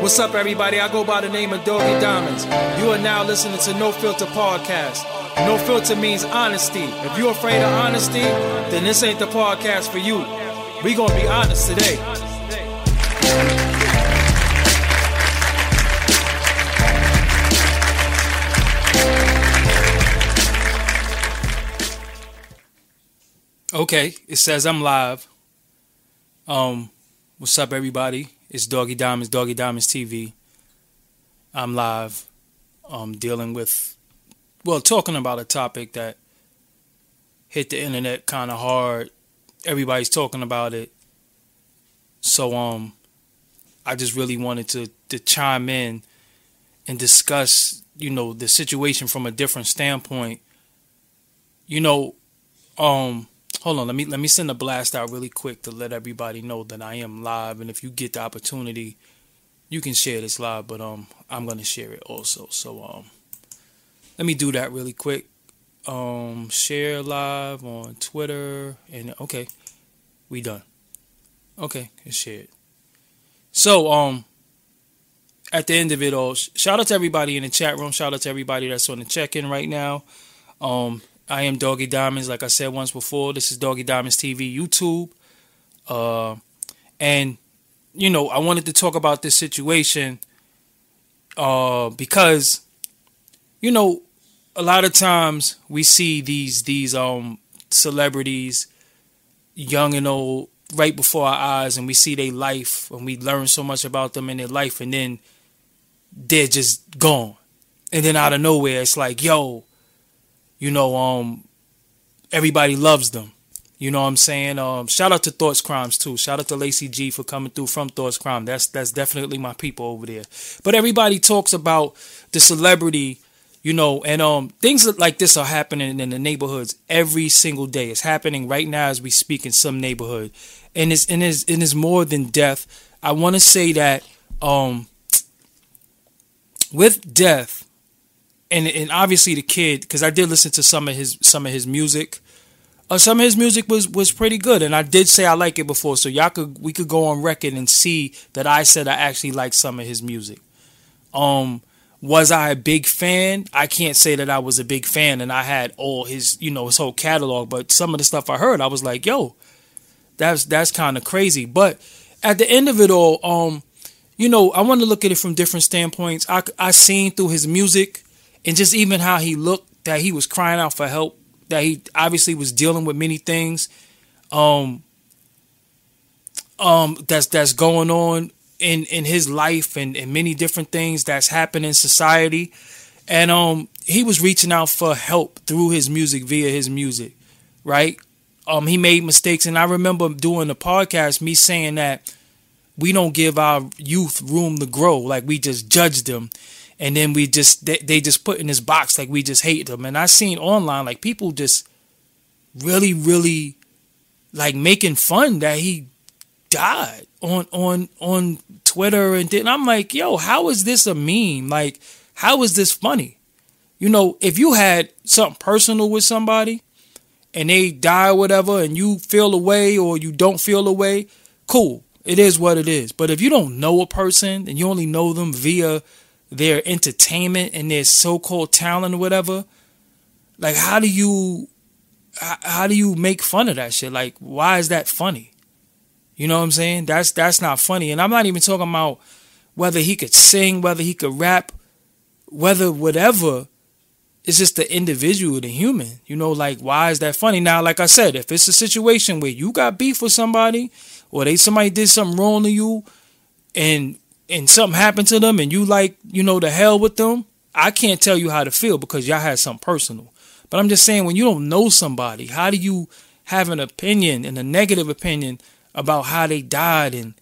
What's up, everybody? I go by the name of Doggy Diamonds. You are now listening to No Filter Podcast. No filter means honesty. If you're afraid of honesty, then this ain't the podcast for you. We gonna be honest today. Okay, it says I'm live. Um, what's up, everybody? It's Doggy Diamonds, Doggy Diamonds TV. I'm live. Um, dealing with, well, talking about a topic that hit the internet kind of hard. Everybody's talking about it. So, um, I just really wanted to to chime in and discuss, you know, the situation from a different standpoint. You know, um hold on let me let me send a blast out really quick to let everybody know that i am live and if you get the opportunity you can share this live but um i'm gonna share it also. So um let me do that really quick. Um share live on twitter and okay we done. Okay it's shared so um at the end of it all shout out to everybody in the chat room. Shout out to everybody that's on the check-in right now. Um I am Doggy Diamonds, like I said once before. This is Doggy Diamonds TV YouTube. Uh, and, you know, I wanted to talk about this situation uh, because, you know, a lot of times we see these these um celebrities, young and old, right before our eyes, and we see their life, and we learn so much about them and their life, and then they're just gone. And then out of nowhere, it's like, yo, you know, um, everybody loves them. You know what I'm saying? Um, shout out to Thoughts Crimes too. Shout out to Lacey G for coming through from Thoughts Crime. That's that's definitely my people over there. But everybody talks about the celebrity, you know, and um things like this are happening in the neighborhoods every single day. It's happening right now as we speak in some neighborhood. And it's and it's, and it's more than death. I want to say that um with death and and obviously the kid because I did listen to some of his some of his music. Uh, some of his music was was pretty good, and I did say I like it before, so y'all could we could go on record and see that I said I actually like some of his music. Um, was I a big fan? I can't say that I was a big fan, and I had all his you know his whole catalog, but some of the stuff I heard, I was like, yo, that's that's kind of crazy. But at the end of it all, um, you know, I want to look at it from different standpoints. I I seen through his music and just even how he looked that he was crying out for help that he obviously was dealing with many things um um that's that's going on in in his life and, and many different things that's happening in society. And um he was reaching out for help through his music via his music right? Um he made mistakes. And i remember doing the podcast me saying that we don't give our youth room to grow. Like we just judge them and then we just they, they just put in this box like we just hate them. And i seen online like people just really really like making fun that he died on on on twitter and then i'm like yo how is this a meme? Like how is this funny? You know if you had something personal with somebody and they die or whatever and you feel away or you don't feel away cool. It is what it is. But if you don't know a person and you only know them via their entertainment and their so-called talent or whatever like how do you how do you make fun of that shit? Like why is that funny? You know what i'm saying? That's that's not funny. And i'm not even talking about whether he could sing whether he could rap whether whatever. It's just the individual the human you know like why is that funny? Now like i said if it's a situation where you got beef with somebody or they somebody did something wrong to you and and something happened to them and you like, you know, the hell with them, I can't tell you how to feel because y'all had something personal. But I'm just saying when you don't know somebody, how do you have an opinion and a negative opinion about how they died and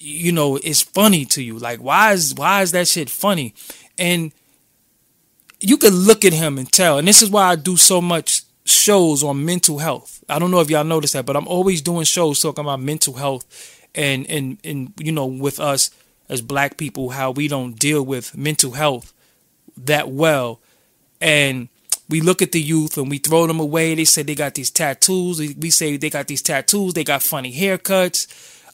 you know, it's funny to you. Like why is why is that shit funny? And you can look at him and tell. And this is why I do so much shows on mental health. I don't know if y'all noticed that, but I'm always doing shows talking about mental health and and and you know with us as black people how we don't deal with mental health that well and we look at the youth and we throw them away they say they got these tattoos we say they got these tattoos they got funny haircuts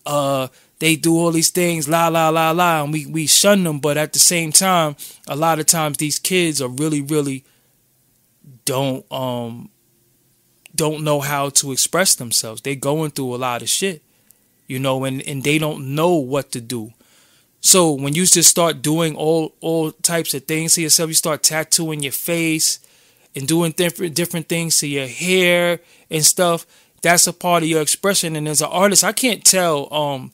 uh they do all these things, la la la la, and we we shun them. But at the same time, a lot of times these kids are really really don't um don't know how to express themselves. they're going through a lot of shit, you know, and and they don't know what to do. So when you just start doing all all types of things to yourself, you start tattooing your face and doing different different things to your hair and stuff. That's a part of your expression. And as an artist, I can't tell um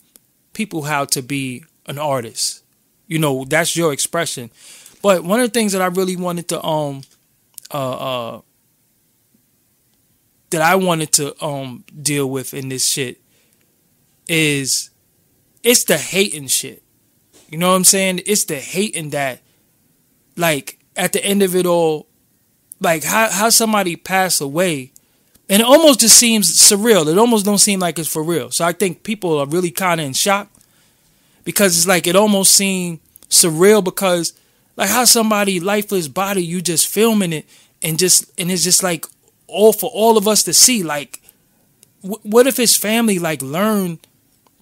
people how to be an artist. You know, that's your expression. But one of the things that I really wanted to um uh uh that I wanted to um deal with in this shit is it's the hating shit. You know what I'm saying? It's the hating that like at the end of it all, like how how somebody passed away and it almost just seems surreal. It almost don't seem like it's for real. So I think people are really kind of in shock because it's like it almost seemed surreal because like how somebody lifeless body you just filming it and just and it's just like all for all of us to see. Like, wh- what if his family like learned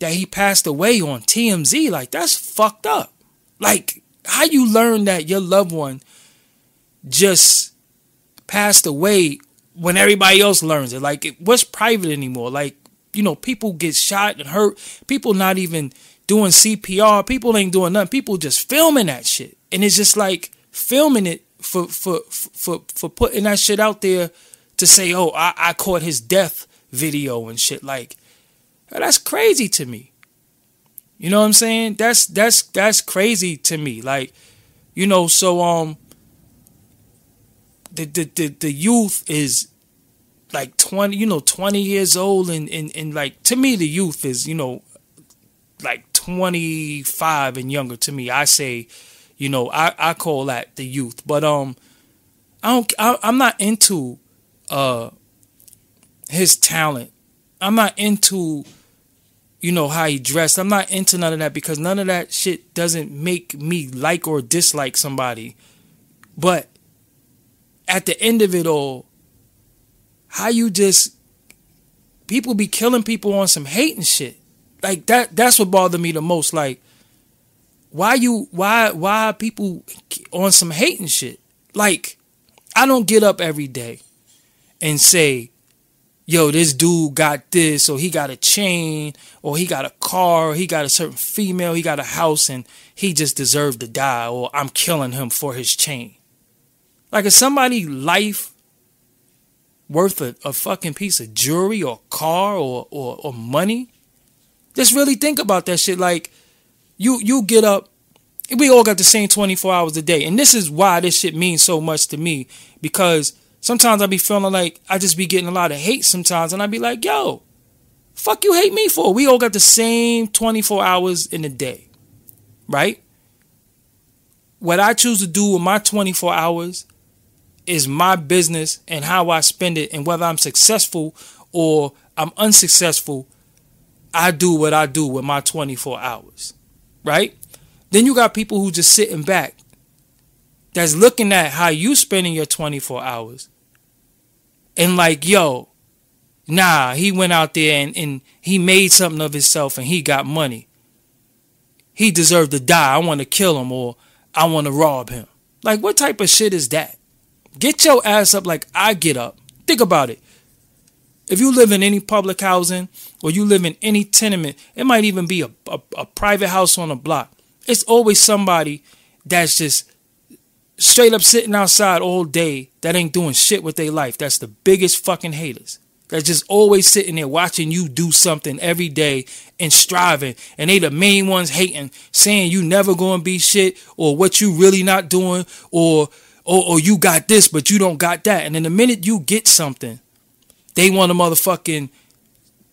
that he passed away on TMZ? Like that's fucked up. Like how you learn that your loved one just passed away when everybody else learns it. Like, it, what's private anymore? Like, you know, people get shot and hurt. People not even doing CPR. People ain't doing nothing. People just filming that shit, and it's just like filming it for for for for putting that shit out there to say, oh, I, I caught his death video and shit. Like, that's crazy to me. You know what I'm saying? That's that's that's crazy to me. Like, you know, so um the, the, the, the youth is like 20 you know 20 years old and, and and like to me the youth is you know like 25 and younger to me i say you know i i call that the youth but um i don't I, i'm not into uh his talent i'm not into you know how he dressed i'm not into none of that because none of that shit doesn't make me like or dislike somebody but at the end of it all, how you just people be killing people on some hate and shit. Like that that's what bothered me the most. Like why you why why people on some hate and shit? Like I don't get up every day and say, yo, this dude got this, or he got a chain, or he got a car, or he got a certain female, he got a house, and he just deserved to die, or I'm killing him for his chain. Like, is somebody life worth a, a fucking piece of jewelry or car or, or, or money? Just really think about that shit. Like, you you get up, we all got the same 24 hours a day. And this is why this shit means so much to me. Because sometimes I be feeling like I just be getting a lot of hate sometimes. And I be like, yo, fuck you hate me for? We all got the same 24 hours in a day. Right? What I choose to do with my 24 hours is my business and how I spend it and whether I'm successful or I'm unsuccessful, I do what I do with my 24 hours. Right? Then you got people who just sitting back that's looking at how you spending your 24 hours and like, yo, nah, he went out there and, and he made something of himself and he got money. He deserved to die. I want to kill him or I want to rob him. Like, what type of shit is that? Get your ass up like I get up. Think about it. If you live in any public housing or you live in any tenement, it might even be a, a, a private house on a block. It's always somebody that's just straight up sitting outside all day that ain't doing shit with their life. That's the biggest fucking haters. That's just always sitting there watching you do something every day and striving. And they the main ones hating, saying you never gonna be shit or what you really not doing or oh, oh, you got this, but you don't got that. And then the minute you get something, they want to motherfucking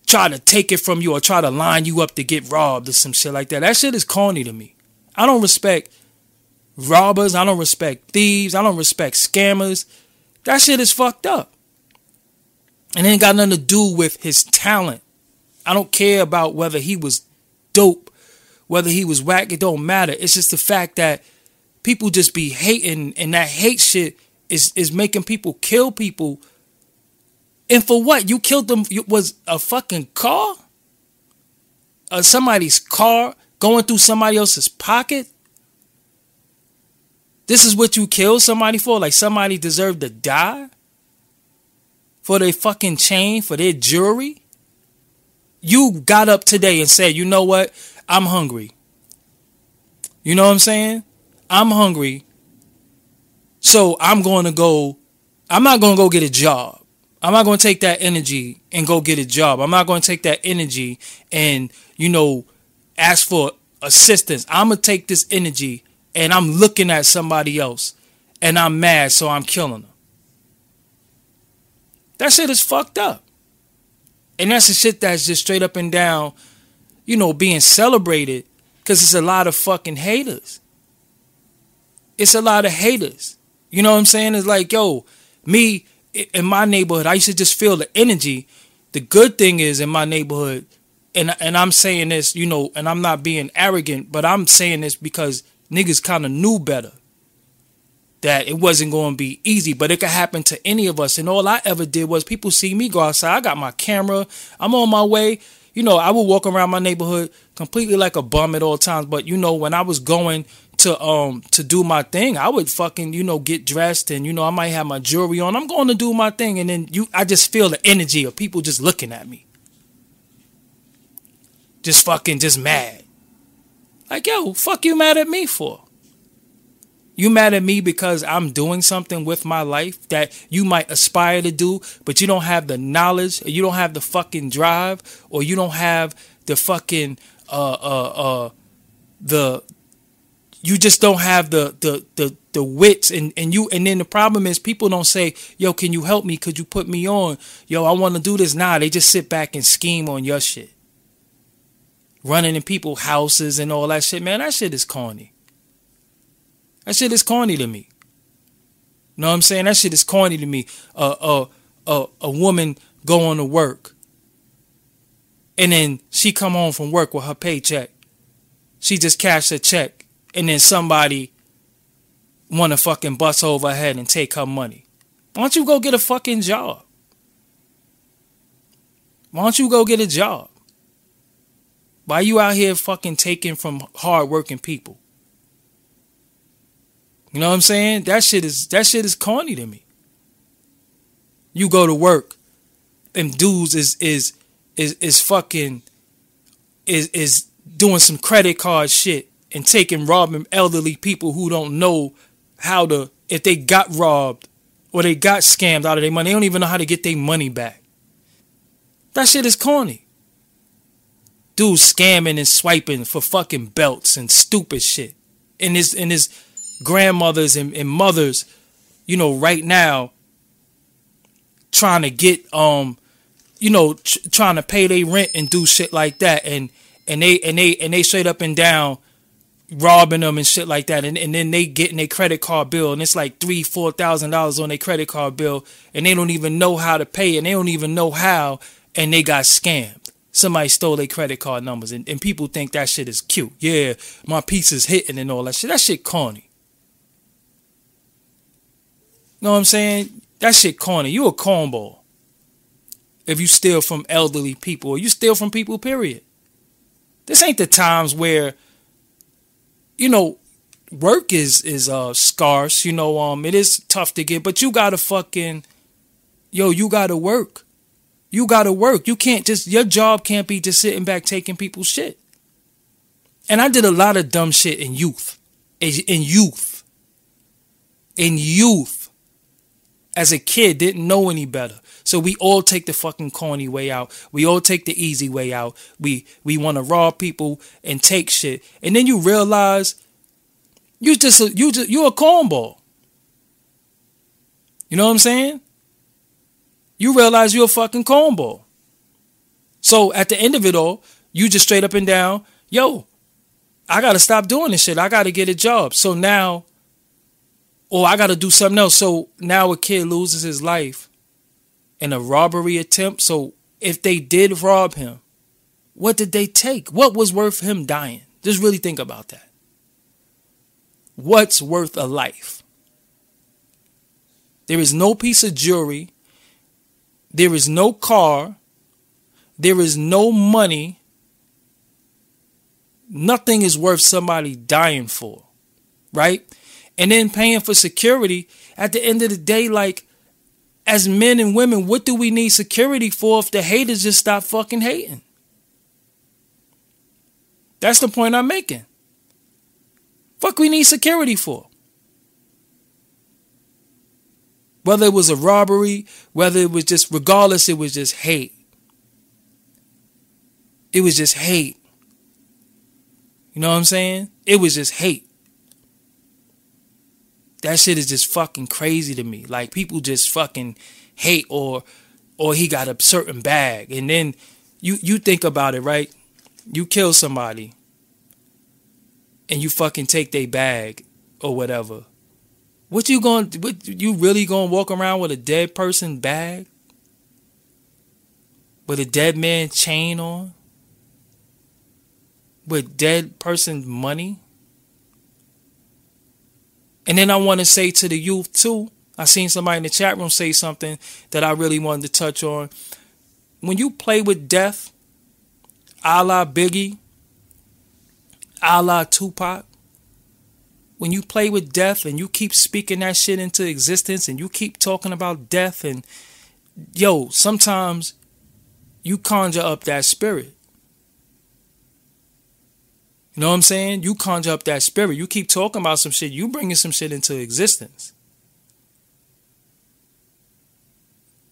try to take it from you or try to line you up to get robbed or some shit like that. That shit is corny to me. I don't respect robbers. I don't respect thieves. I don't respect scammers. That shit is fucked up. And it ain't got nothing to do with his talent. I don't care about whether he was dope, whether he was whack. It don't matter. It's just the fact that people just be hating and that hate shit is is making people kill people. And for what? You killed them it was a fucking car? uh, somebody's car going through somebody else's pocket? This is what you kill somebody for? Like somebody deserved to die? For their fucking chain, for their jewelry? You got up today and said, you know what? I'm hungry. You know what I'm saying? I'm hungry. So I'm going to go, I'm not going to go get a job. I'm not going to take that energy and go get a job. I'm not going to take that energy and, you know, ask for assistance. I'm going to take this energy and I'm looking at somebody else and I'm mad, so I'm killing them. That shit is fucked up. And that's the shit that's just straight up and down, you know, being celebrated because it's a lot of fucking haters. It's a lot of haters. You know what I'm saying? It's like, yo, me in my neighborhood, I used to just feel the energy. The good thing is in my neighborhood, and and I'm saying this, you know, and I'm not being arrogant, but I'm saying this because niggas kind of knew better that it wasn't going to be easy, but it could happen to any of us. And all I ever did was people see me go outside. I got my camera. I'm on my way. You know, I would walk around my neighborhood completely like a bum at all times. But you know, when I was going to um to do my thing, I would fucking you know get dressed and you know I might have my jewelry on. I'm going to do my thing, and then you I just feel the energy of people just looking at me, just fucking just mad. Like, yo, fuck you mad at me for? You mad at me because I'm doing something with my life that you might aspire to do, but you don't have the knowledge, or you don't have the fucking drive, or you don't have the fucking uh uh uh the you just don't have the the the the wits and and you and then the problem is people don't say yo can you help me? Could you put me on. Yo i want to do this. Nah they just sit back and scheme on your shit running in people's houses and all that shit, man, that shit is corny. That shit is corny to me. Know what I'm saying? That shit is corny to me. Uh, uh, uh, a woman going to work and then she come home from work with her paycheck. She just cashed a check and then somebody want to fucking bust over her head and take her money. Why don't you go get a fucking job? Why don't you go get a job? Why you out here fucking taking from hardworking people? You know what I'm saying? That shit is that shit is corny to me. You go to work, and dudes is is is is fucking is is doing some credit card shit and taking robbing elderly people who don't know how to if they got robbed or they got scammed out of their money, they don't even know how to get their money back. That shit is corny dudes scamming and swiping for fucking belts and stupid shit. And his and his grandmothers and, and mothers, you know, right now trying to get um you know tr- trying to pay their rent and do shit like that. And and they and they and they straight up and down robbing them and shit like that. And, and then they getting their credit card bill and it's like three four thousand dollars on their credit card bill and they don't even know how to pay and they don't even know how and they got scammed somebody stole their credit card numbers and, and people think that shit is cute. Yeah, my piece is hitting and all that shit. That shit corny. Know what I'm saying? That shit corny. You a cornball. If you steal from elderly people or you steal from people, period. This ain't the times where, you know, work is is uh scarce, you know, um it is tough to get, but you gotta fucking yo, you gotta work. You got to work. You can't just, your job can't be just sitting back taking people's shit. And I did a lot of dumb shit in youth. In youth. In youth. As a kid, didn't know any better. So we all take the fucking corny way out. We all take the easy way out. We we want to rob people and take shit. And then you realize you just you just you're a cornball. You know what I'm saying? You realize you're a fucking cornball. So at the end of it all, you just straight up and down, yo, I gotta stop doing this shit. I gotta get a job. So now, or I gotta do something else. So now a kid loses his life in a robbery attempt. So if they did rob him, what did they take? What was worth him dying? Just really think about that. What's worth a life? There is no piece of jewelry there is no car. There is no money. Nothing is worth somebody dying for, right? And then paying for security. At the end of the day, like, as men and women, what do we need security for if the haters just stop fucking hating? That's the point I'm making. Fuck, we need security for. Whether it was a robbery, whether it was just, regardless, it was just hate. It was just hate. You know what I'm saying? It was just hate. That shit is just fucking crazy to me. Like people just fucking hate or or he got a certain bag. And then you you think about it, right? You kill somebody and you fucking take their bag or whatever. What you going what you really going to walk around with a dead person bag? With a dead man chain on? with dead person money. And then I want to say to the youth too. I seen somebody in the chat room say something that I really wanted to touch on. When you play with death, a la Biggie, a la Tupac, when you play with death and you keep speaking that shit into existence and you keep talking about death and yo, sometimes you conjure up that spirit. You know what I'm saying? You conjure up that spirit. You keep talking about some shit. You bringing some shit into existence.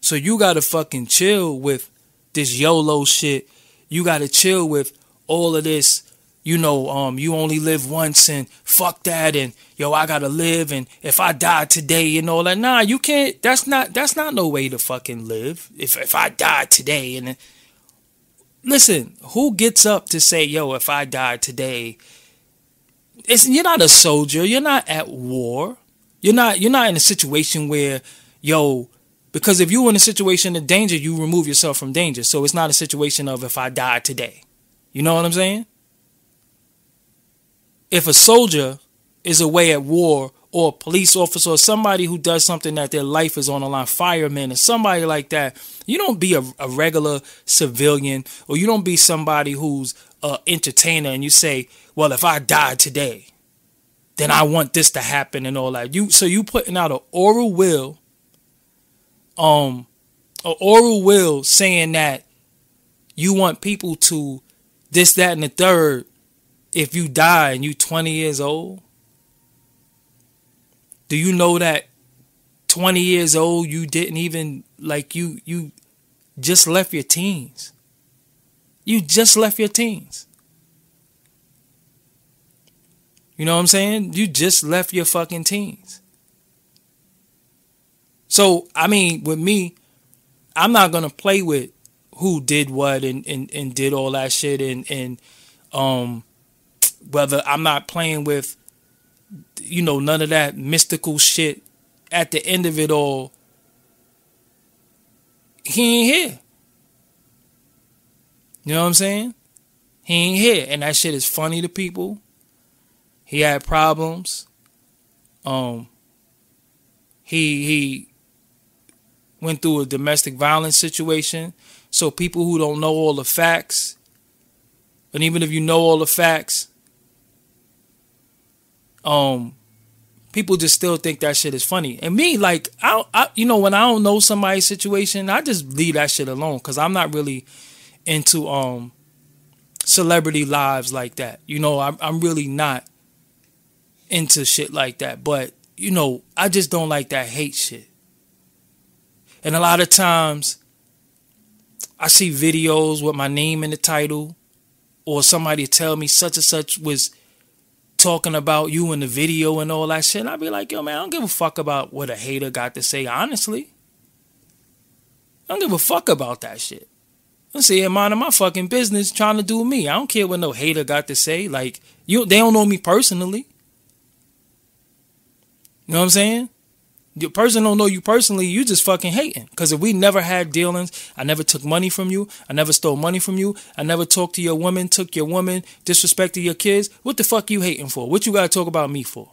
So you gotta fucking chill with this YOLO shit. You gotta chill with all of this. You know, um, you only live once and fuck that and yo, I gotta live and if I die today you know, that. Nah, you can't. That's not. That's not no way to fucking live. If if I die today and listen, who gets up to say, yo, if I die today, it's, you're not a soldier. You're not at war. You're not you're not in a situation where, yo, because if you're in a situation of danger, you remove yourself from danger. So it's not a situation of if I die today. You know what I'm saying? If a soldier is away at war or a police officer or somebody who does something that their life is on the line, fireman or somebody like that, you don't be a, a regular civilian or you don't be somebody who's an entertainer and you say, well, if I die today, then I want this to happen and all that. You so you putting out an oral will, um, an oral will saying that you want people to this, that, and the third if you die and you 20 years old do you know that 20 years old you didn't even like you you just left your teens. You just left your teens. You know what I'm saying? You just left your fucking teens. So, I mean, with me, I'm not gonna play with who did what and, and, and did all that shit and and um whether I'm not playing with you know, none of that mystical shit. At the end of it all, he ain't here. You know what I'm saying? He ain't here. And that shit is funny to people. He had problems. Um he he went through a domestic violence situation. So people who don't know all the facts, and even if you know all the facts, um people just still think that shit is funny. And me, like, I, I you know, when I don't know somebody's situation, I just leave that shit alone because I'm not really into um celebrity lives like that. You know, I'm I'm really not into shit like that. But you know, I just don't like that hate shit. And a lot of times, I see videos with my name in the title, or somebody tell me such and such was talking about you in the video and all that shit. And I'd be like, yo, man, I don't give a fuck about what a hater got to say, honestly. I don't give a fuck about that shit. I'm saying minding my fucking business trying to do me. I don't care what no hater got to say. Like, you they don't know me personally. You know what I'm saying? The person don't know you personally, you just fucking hating. Because if we never had dealings, I never took money from you, I never stole money from you, I never talked to your woman, took your woman, disrespected your kids, what the fuck you hating for? What you gotta talk about me for?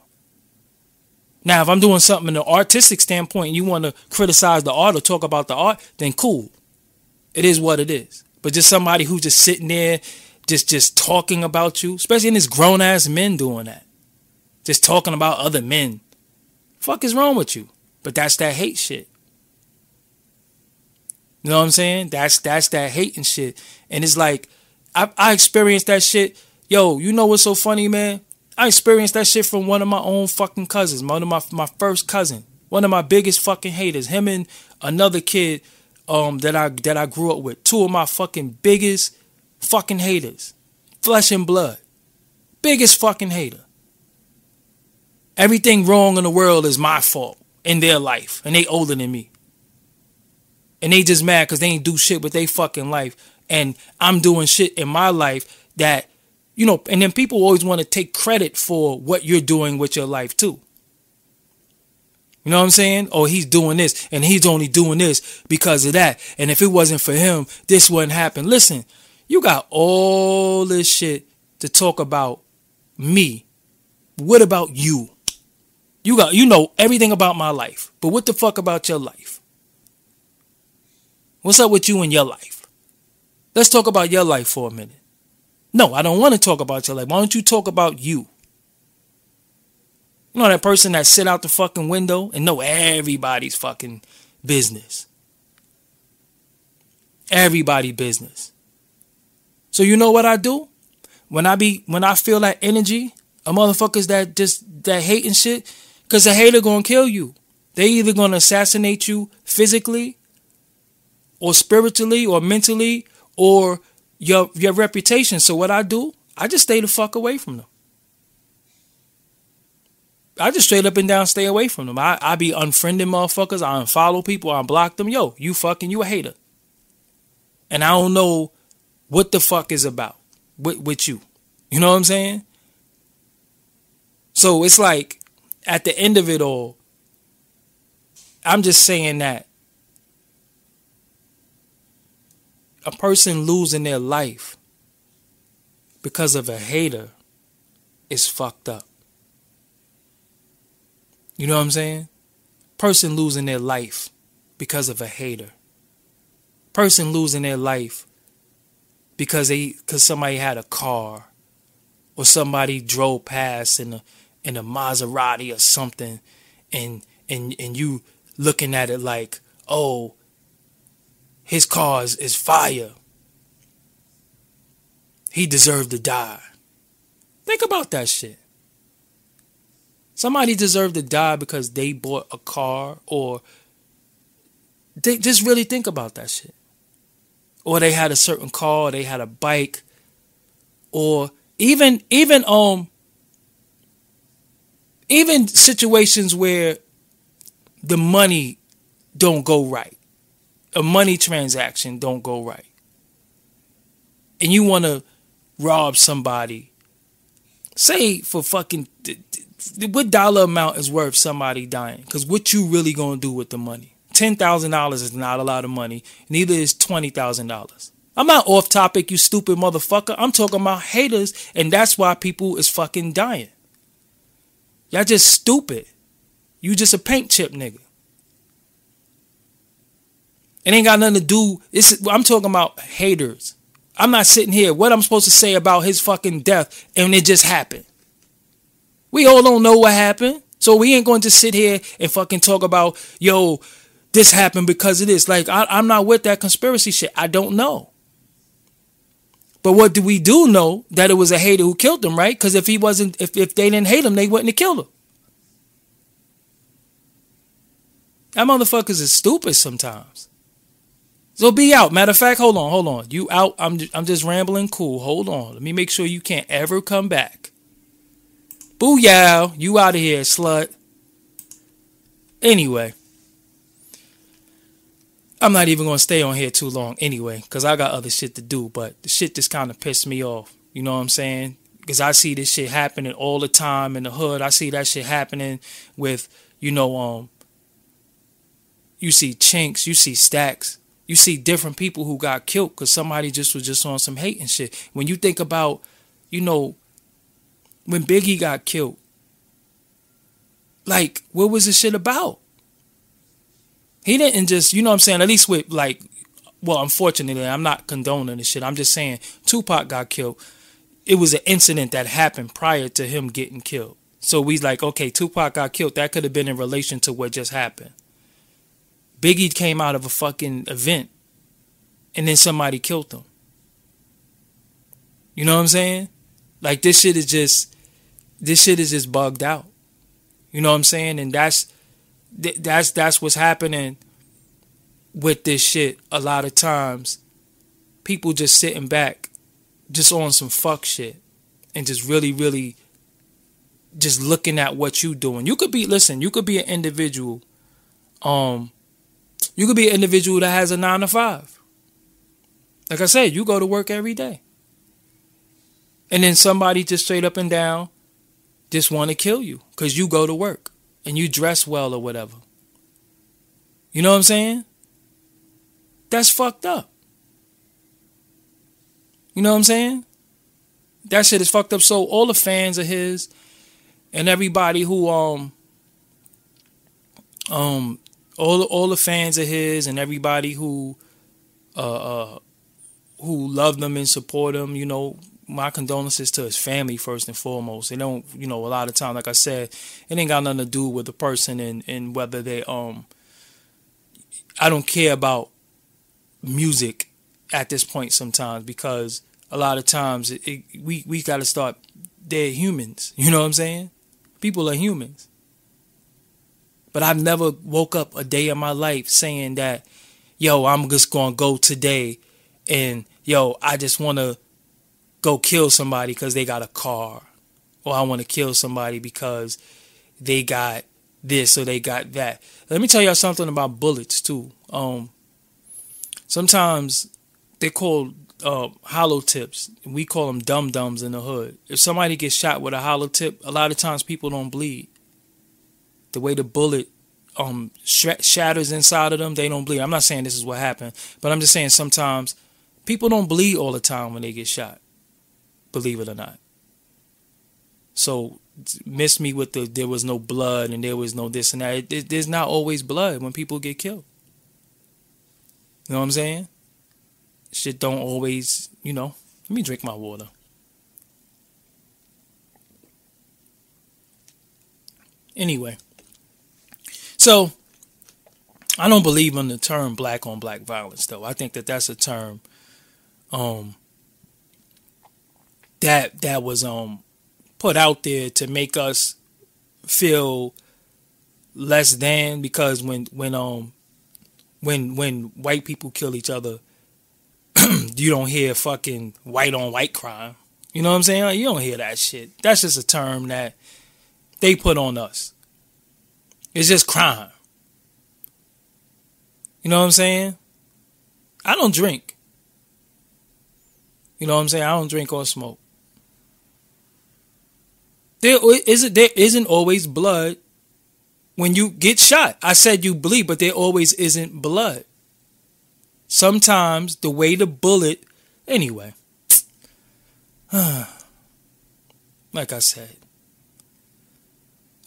Now, if I'm doing something in an artistic standpoint and you want to criticize the art or talk about the art, then cool. It is what it is. But just somebody who's just sitting there just just talking about you, especially in this grown ass men doing that. Just talking about other men. Fuck is wrong with you? But that's that hate shit. You know what I'm saying? That's that's that hating shit. And it's like I, I experienced that shit. Yo, you know what's so funny, man? I experienced that shit from one of my own fucking cousins, one of my my first cousin, one of my biggest fucking haters. Him and another kid um that I that I grew up with. Two of my fucking biggest fucking haters. Flesh and blood. Biggest fucking hater. Everything wrong in the world is my fault in their life. And they older than me. And they just mad because they ain't do shit with their fucking life. And I'm doing shit in my life that, you know, and then people always want to take credit for what you're doing with your life too. You know what I'm saying? Oh, he's doing this and he's only doing this because of that. And if it wasn't for him, this wouldn't happen. Listen, you got all this shit to talk about me. What about you? You got you know everything about my life. But what the fuck about your life? What's up with you and your life? Let's talk about your life for a minute. No, I don't want to talk about your life. Why don't you talk about you? You know that person that sit out the fucking window and know everybody's fucking business. Everybody business. So you know what I do? When I be when I feel that energy, a motherfuckers that just that hating shit, cause a hater gonna kill you. They either gonna assassinate you physically or spiritually or mentally or your your reputation. So what I do, I just stay the fuck away from them. I just straight up and down stay away from them. I, I be unfriending motherfuckers. I unfollow people. I unblock them. Yo, you fucking, you a hater. And I don't know what the fuck is about with, with you. You know what I'm saying? So it's like at the end of it all, I'm just saying that a person losing their life because of a hater is fucked up. You know what I'm saying? Person losing their life because of a hater. Person losing their life because they because somebody had a car or somebody drove past in a in a Maserati or something and and and you looking at it like, "Oh, his cause is fire. He deserved to die." Think about that shit. Somebody deserved to die because they bought a car or they just really think about that shit. Or they had a certain car, they had a bike, or even even um even situations where the money don't go right. A money transaction don't go right. And you want to rob somebody. Say for fucking what dollar amount is worth somebody dying? Because what you really gonna do with the money? Ten thousand dollars is not a lot of money. Neither is twenty thousand dollars. I'm not off topic, you stupid motherfucker. I'm talking about haters, and that's why people is fucking dying. Y'all just stupid. You just a paint chip nigga. It ain't got nothing to do. It's, I'm talking about haters. I'm not sitting here. What I'm supposed to say about his fucking death, and it just happened. We all don't know what happened. So we ain't going to sit here and fucking talk about, yo, this happened because of this. Like, I, I'm not with that conspiracy shit. I don't know. But what do we do know that it was a hater who killed him, right? Because if he wasn't, if, if they didn't hate him, they wouldn't have killed him. That motherfuckers is stupid sometimes. So be out. Matter of fact, hold on, hold on. You out. I'm I'm just rambling. Cool. Hold on. Let me make sure you can't ever come back. Booyah, you out of here, slut. Anyway, I'm not even to stay on here too long anyway, because I got other shit to do, but the shit just kind of pissed me off. You know what I'm saying? Because I see this shit happening all the time in the hood. I see that shit happening with, you know, um, you see Chinx, you see stacks, you see different people who got killed because somebody just was just on some hate and shit. When you think about, you know, when Biggie got killed. Like, what was this shit about? He didn't just, you know what I'm saying, at least with like well, unfortunately, I'm not condoning this shit. I'm just saying Tupac got killed. It was an incident that happened prior to him getting killed. So we like, okay, Tupac got killed. That could have been in relation to what just happened. Biggie came out of a fucking event and then somebody killed him. You know what I'm saying? Like this shit is just this shit is just bugged out. You know what I'm saying? And that's that's that's what's happening with this shit a lot of times. People just sitting back just on some fuck shit and just really really just looking at what you doing. You could be listen, you could be an individual um you could be an individual that has a 9 to 5. Like I said, you go to work every day. And then somebody just straight up and down just want to kill you cuz you go to work and you dress well or whatever. You know what I'm saying? That's fucked up. You know what I'm saying? That shit is fucked up. So all the fans of his and everybody who um um all all the fans of his and everybody who uh, uh who love them and support him, you know, my condolences to his family first and foremost. They don't, you know, a lot of time, like I said, it ain't got nothing to do with the person and, and whether they um I don't care about music at this point sometimes because a lot of times it, it, we we got to start they're humans. You know what i'm saying? People are humans. But i've never woke up a day in my life saying that yo i'm just gonna go today and yo i just want to go kill somebody because they got a car or i want to kill somebody because they got this or they got that let me tell y'all something about bullets too um sometimes they're called uh, hollow tips. We call them dum dums in the hood. If somebody gets shot with a hollow tip, a lot of times people don't bleed. The way the bullet um, sh- shatters inside of them, they don't bleed. I'm not saying this is what happened, but I'm just saying sometimes people don't bleed all the time when they get shot. Believe it or not. So miss me with the there was no blood and there was no this and that. It, it, there's not always blood when people get killed. You know what I'm saying? Shit don't always, you know. Let me drink my water. Anyway, so I don't believe in the term black on black violence though. I think that that's a term um that that was um put out there to make us feel less than because when when um when when white people kill each other, you don't hear fucking white on white crime. You know what I'm saying? Like, you don't hear that shit. That's just a term that they put on us. It's just crime. You know what I'm saying? I don't drink. You know what I'm saying? I don't drink or smoke. There isn't there isn't always blood when you get shot. I said you bleed, but there always isn't blood. Sometimes the way the bullet, anyway. like I said,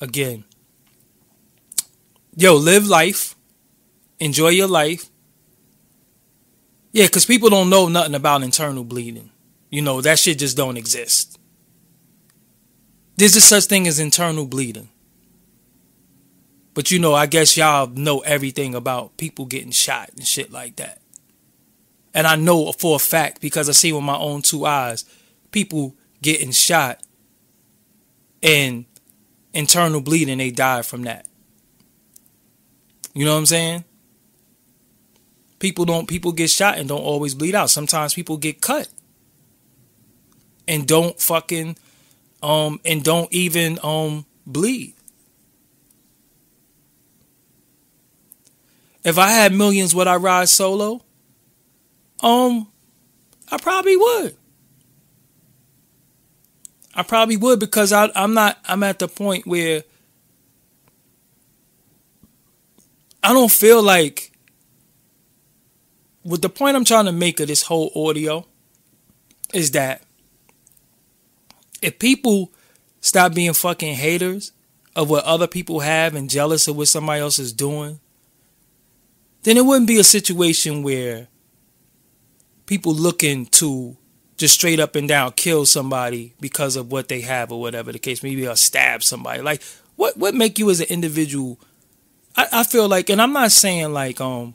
again, yo, live life, enjoy your life. Yeah, because people don't know nothing about internal bleeding. You know, that shit just don't exist. There's a such thing as internal bleeding. But you know, I guess y'all know everything about people getting shot and shit like that. And I know for a fact because I see with my own two eyes people getting shot and internal bleeding, they die from that. You know what I'm saying? People don't people get shot and don't always bleed out. Sometimes people get cut and don't fucking um and don't even um bleed. If I had millions, would I ride solo? Um, I probably would. I probably would because I, I'm not. I'm at the point where I don't feel like. What the point I'm trying to make of this whole audio is that if people stop being fucking haters of what other people have and jealous of what somebody else is doing, then it wouldn't be a situation where people looking to just straight up and down kill somebody because of what they have or whatever the case maybe or stab somebody. Like what what make you as an individual I, I feel like and i'm not saying like um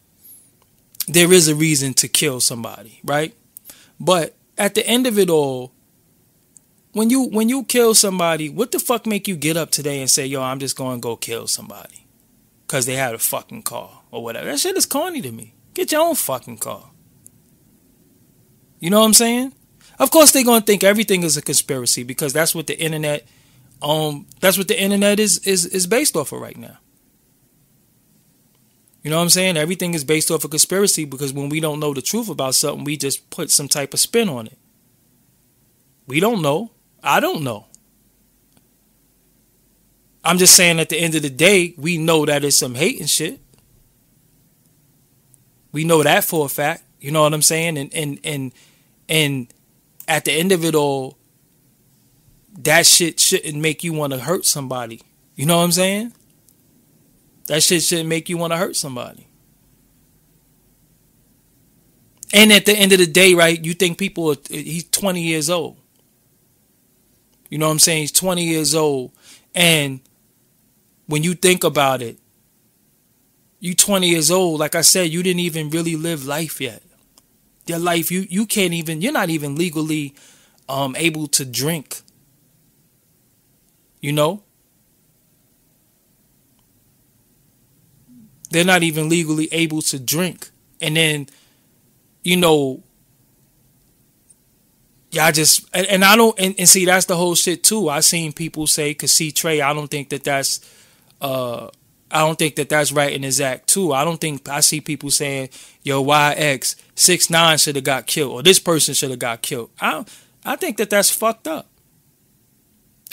there is a reason to kill somebody right? But at the end of it all when you when you kill somebody what the fuck make you get up today and say yo i'm just going to go kill somebody because they had a fucking car or whatever that shit is corny to me get your own fucking car you know what i'm saying of course, they're gonna think everything is a conspiracy because that's what the internet, um, that's what the internet is is is based off of right now. You know what I'm saying? Everything is based off a of conspiracy because when we don't know the truth about something, we just put some type of spin on it. We don't know. I don't know. I'm just saying at the end of the day, we know that it's some hate and shit. We know that for a fact. You know what I'm saying? And and and and at the end of it all, that shit shouldn't make you want to hurt somebody. You know what I'm saying? That shit shouldn't make you want to hurt somebody. And at the end of the day, right, you think people are, he's 20 years old. You know what I'm saying? He's 20 years old. And when you think about it, you 20 years old, like I said, you didn't even really live life yet your life you you can't even you're not even legally um able to drink you know they're not even legally able to drink and then you know y'all just and, and i don't and, and, see that's the whole shit too i seen people say cause see trey i don't think that that's uh I don't think that that's right in his act too. I don't think I see people saying, "Yo, YX six nine should have got killed, or this person should have got killed." I I think that that's fucked up.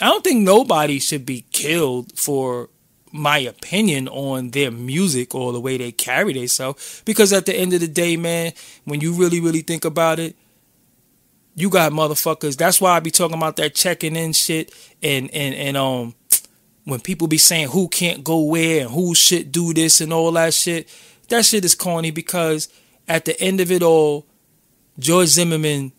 I don't think nobody should be killed for my opinion on their music or the way they carry themselves. Because at the end of the day, man, when you really really think about it, you got motherfuckers. That's why I be talking about that checking in shit and and and um when people be saying who can't go where and who should do this and all that shit, that shit is corny because at the end of it all, George Zimmerman,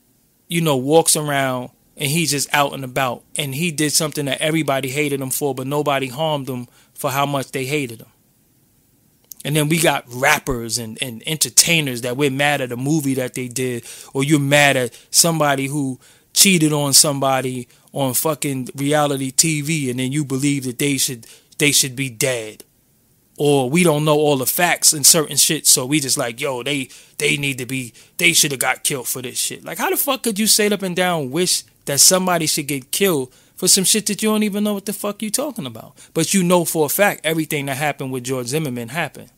you know, walks around and he's just out and about. And he did something that everybody hated him for, but nobody harmed him for how much they hated him. And then we got rappers and, and entertainers that we're mad at a movie that they did, or you're mad at somebody who cheated on somebody on fucking reality TV and then you believe that they should they should be dead. Or we don't know all the facts and certain shit, so we just like, yo, they they need to be they should have got killed for this shit. Like how the fuck could you say up and down wish that somebody should get killed for some shit that you don't even know what the fuck you're talking about? But you know for a fact everything that happened with George Zimmerman happened.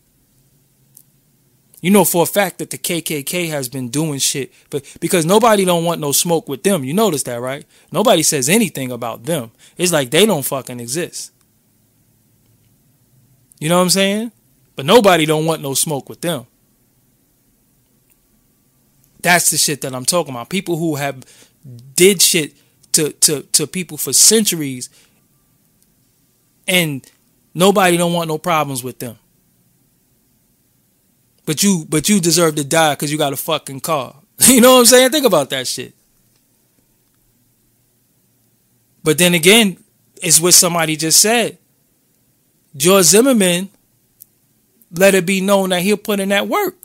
You know for a fact that the KKK has been doing shit, but because nobody don't want no smoke with them. You notice that, right? Nobody says anything about them. It's like they don't fucking exist. You know what I'm saying? But nobody don't want no smoke with them. That's the shit that I'm talking about. People who have did shit to to to people for centuries and nobody don't want no problems with them. But you but you deserve to die because you got a fucking car. you know what I'm saying? Think about that shit. But then again, it's what somebody just said. George Zimmerman let it be known that he'll put in that work.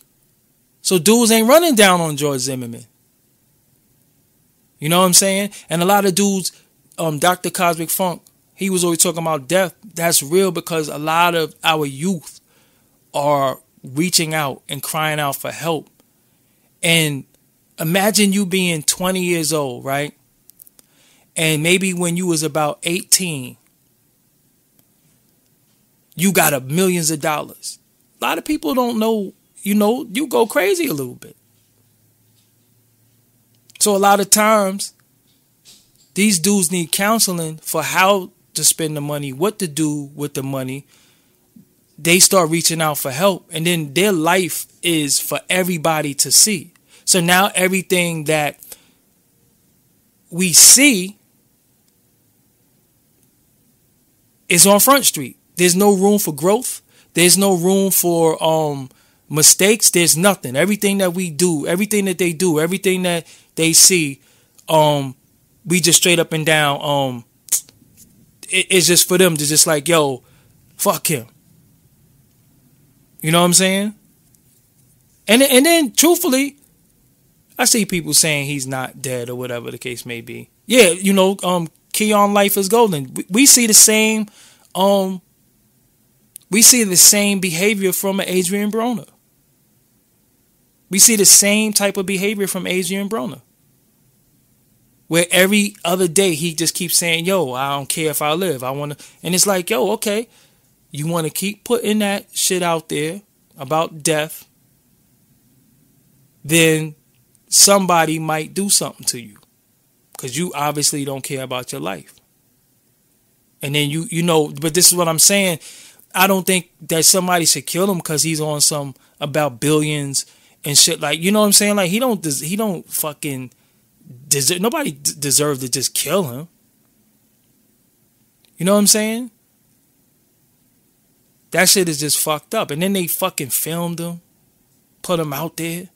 So dudes ain't running down on George Zimmerman. You know what I'm saying? And a lot of dudes, um, Dr. Cosmic Funk, he was always talking about death. That's real because a lot of our youth are reaching out and crying out for help. And imagine you being 20 years old, right? And maybe when you was about 18, you got a millions of dollars. A lot of people don't know, you know, you go crazy a little bit. So a lot of times these dudes need counseling for how to spend the money, what to do with the money, they start reaching out for help and then their life is for everybody to see so now everything that we see is on front street there's no room for growth there's no room for um mistakes, there's nothing. Everything that we do, everything that they do, everything that they see, um, we just straight up and down, um, it, it's just for them to just like, yo, fuck him. You know what I'm saying? And and then truthfully, I see people saying he's not dead or whatever the case may be. Yeah, you know, um, Keon Life is golden. We, we see the same, um, we see the same behavior from Adrien Broner. We see the same type of behavior from Adrien Broner. Where every other day he just keeps saying, Yo, I don't care if I live. I wanna and it's like, yo, okay. You wanna keep putting that shit out there about death, then somebody might do something to you. Cause you obviously don't care about your life. And then you you know, but this is what I'm saying. I don't think that somebody should kill him because he's on some about billions and shit. Like you know what I'm saying? Like he don't he don't fucking deserve. Nobody deserve to just kill him. You know what I'm saying? That shit is just fucked up. And then they fucking filmed him, put him out there.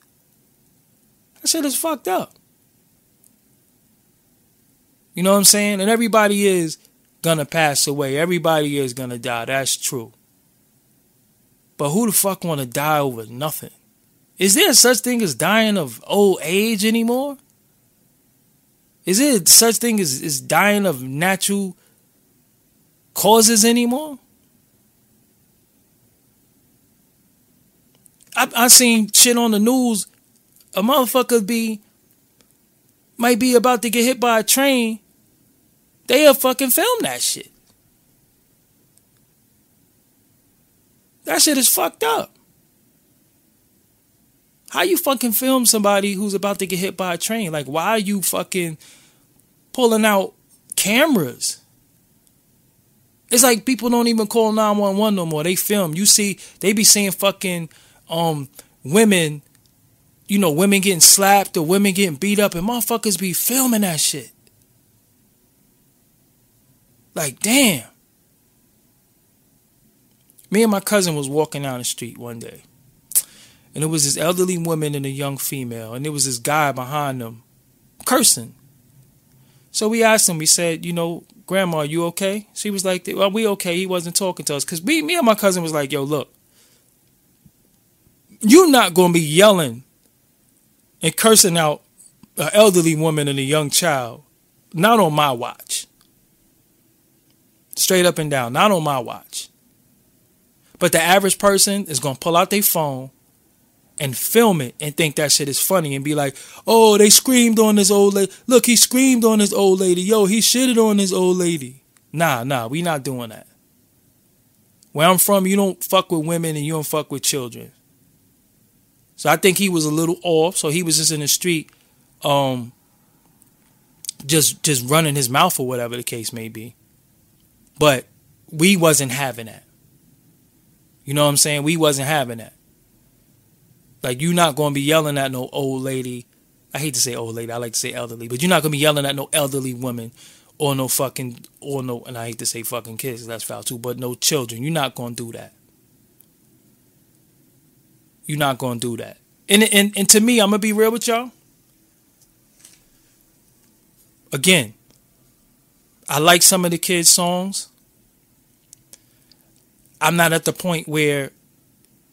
That shit is fucked up. You know what I'm saying? And everybody is gonna pass away. Everybody is gonna die. That's true. But who the fuck wanna die over nothing? Is there such thing as dying of old age anymore? Is there such thing as, as dying of natural causes anymore? I I seen shit on the news. A motherfucker be might be about to get hit by a train. They'll fucking film that shit. That shit is fucked up. How you fucking film somebody who's about to get hit by a train? Like, why are you fucking pulling out cameras? It's like people don't even call 911 no more. They film. You see, they be seeing fucking um women, you know, women getting slapped or women getting beat up, and motherfuckers be filming that shit. Like, damn. Me and my cousin was walking down the street one day and it was this elderly woman and a young female, and there was this guy behind them cursing. So we asked him, we said, you know, Grandma, are you okay? She was like, well, we okay. He wasn't talking to us. Because me, me and my cousin was like, yo, look, you're not going to be yelling and cursing out an elderly woman and a young child. Not on my watch. Straight up and down. Not on my watch. But the average person is going to pull out their phone and film it and think that shit is funny and be like, oh, they screamed on this old lady. Look, he screamed on this old lady. Yo, he shitted on this old lady. Nah, nah, we not doing that. Where I'm from, you don't fuck with women and you don't fuck with children. So I think he was a little off. So he was just in the street, um, just just running his mouth or whatever the case may be. But we wasn't having that. You know what I'm saying? We wasn't having that. Like you're not gonna be yelling at no old lady. I hate to say old lady. I like to say elderly, but you're not gonna be yelling at no elderly woman or no fucking or no. And I hate to say fucking kids. That's foul too. But no children. You're not gonna do that. You're not gonna do that. And and and to me, I'm gonna be real with y'all. Again, I like some of the kids' songs. I'm not at the point where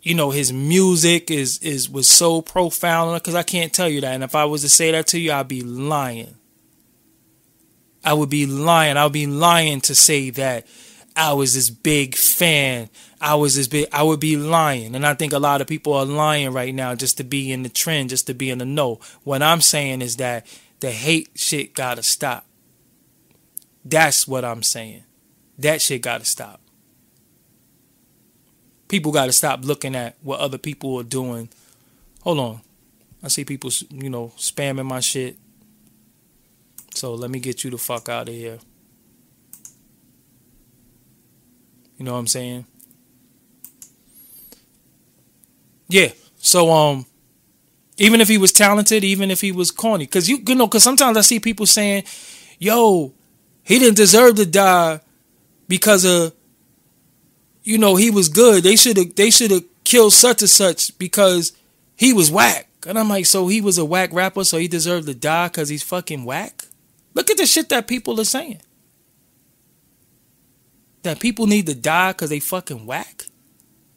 you know his music is is was so profound because I can't tell you that and if I was to say that to you I'd be lying I would be lying I would be lying to say that I was this big fan I was this big I would be lying and I think a lot of people are lying right now just to be in the trend just to be in the know what I'm saying is that the hate shit gotta stop that's what I'm saying that shit gotta stop people got to stop looking at what other people are doing. Hold on. I see people, you know, spamming my shit. So let me get you the fuck out of here. You know what I'm saying? Yeah. So um even if he was talented, even if he was corny cuz you you know cuz sometimes I see people saying, "Yo, he didn't deserve to die because of you know, he was good. They should have they should have killed such and such because he was whack. And I'm like, so he was a whack rapper, so he deserved to die because he's fucking whack? Look at the shit that people are saying. That people need to die because they fucking whack?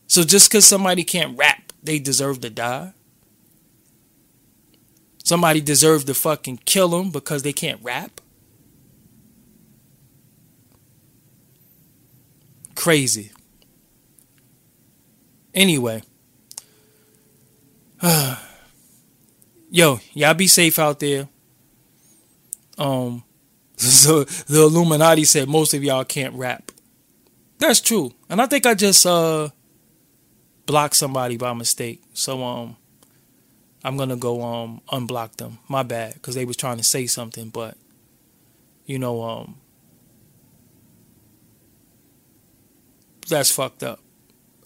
So just because somebody can't rap, they deserve to die? Somebody deserves to fucking kill them because they can't rap? Crazy. Anyway. Yo, y'all be safe out there. Um so the Illuminati said most of y'all can't rap. That's true. And I think I just uh blocked somebody by mistake. So um I'm gonna go um unblock them. My bad, because they was trying to say something, but you know, um that's fucked up.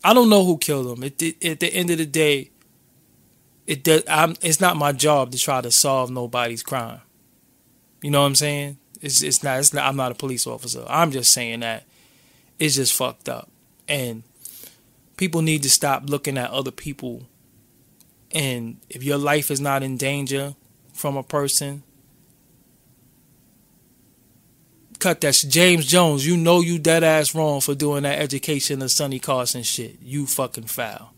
I don't know who killed them. It, it, at the end of the day, it does, I'm, it's not my job to try to solve nobody's crime. You know what I'm saying? It's it's not it's not I'm not a police officer. I'm just saying that it's just fucked up. And people need to stop looking at other people and if your life is not in danger from a person, cut that. James Jones, you know you dead ass wrong for doing that education of Sonny Carson shit. You fucking foul.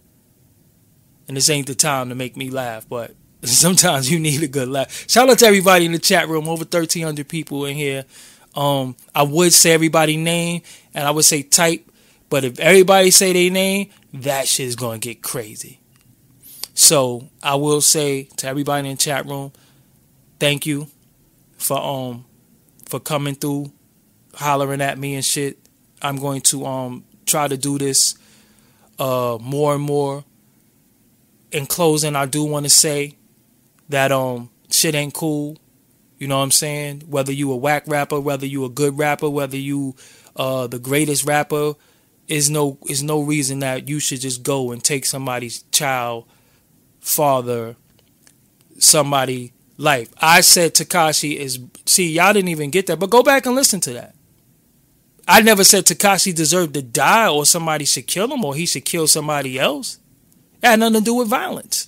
And this ain't the time to make me laugh, but sometimes you need a good laugh. Shout out to everybody in the chat room, over 1,300 people in here. Um, I would say everybody name and I would say type, but if everybody say their name, that shit is gonna get crazy. So I will say to everybody in the chat room, thank you for um for coming through, hollering at me and shit. I'm going to um try to do this uh more and more. In closing, I do want to say that um shit ain't cool. You know what I'm saying? Whether you a whack rapper, whether you a good rapper, whether you uh the greatest rapper, is no is no reason that you should just go and take somebody's child father somebody life. I said Tekashi is see y'all didn't even get that, but go back and listen to that. I never said Tekashi deserved to die or somebody should kill him or he should kill somebody else. It had nothing to do with violence.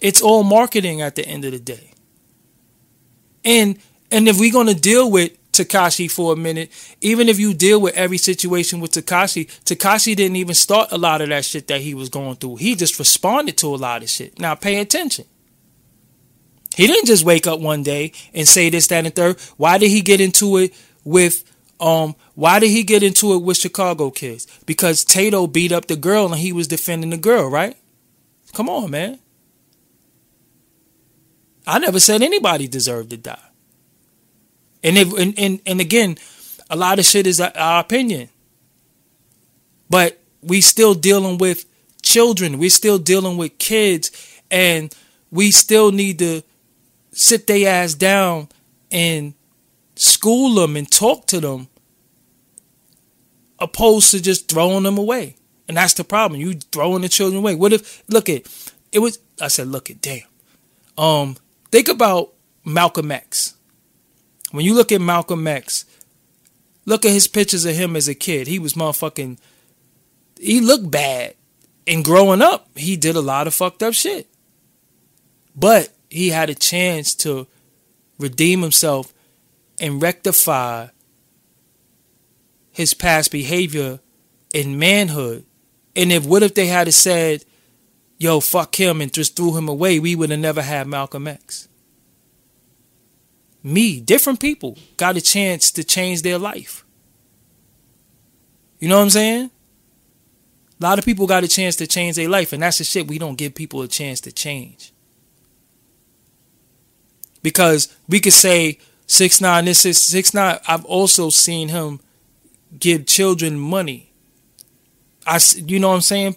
It's all marketing at the end of the day. And and if we're gonna deal with Tekashi for a minute. Even if you deal with every situation with Tekashi, Tekashi didn't even start a lot of that shit that he was going through. He just responded to a lot of shit. Now pay attention. He didn't just wake up one day and say this, that, and third. Why did he get into it with um why did he get into it with Chicago kids? Because Tadoe beat up the girl and he was defending the girl, right? Come on, man. I never said anybody deserved to die. And if and, and, and again, a lot of shit is our opinion. But we still dealing with children. We're still dealing with kids. And we still need to sit their ass down and school them and talk to them opposed to just throwing them away. And that's the problem. You throwing the children away. What if look at it was I said look at damn. Um think about Malcolm X. When you look at Malcolm X, look at his pictures of him as a kid. He was motherfucking. He looked bad. And growing up, he did a lot of fucked up shit. But he had a chance to redeem himself and rectify his past behavior in manhood. And if what if they had said, yo, fuck him and just threw him away, we would have never had Malcolm X me, different people got a chance to change their life. You know what I'm saying? A lot of people got a chance to change their life, and that's the shit we don't give people a chance to change. Because we could say six nine, this is six nine. I've also seen him give children money. I, you know what I'm saying?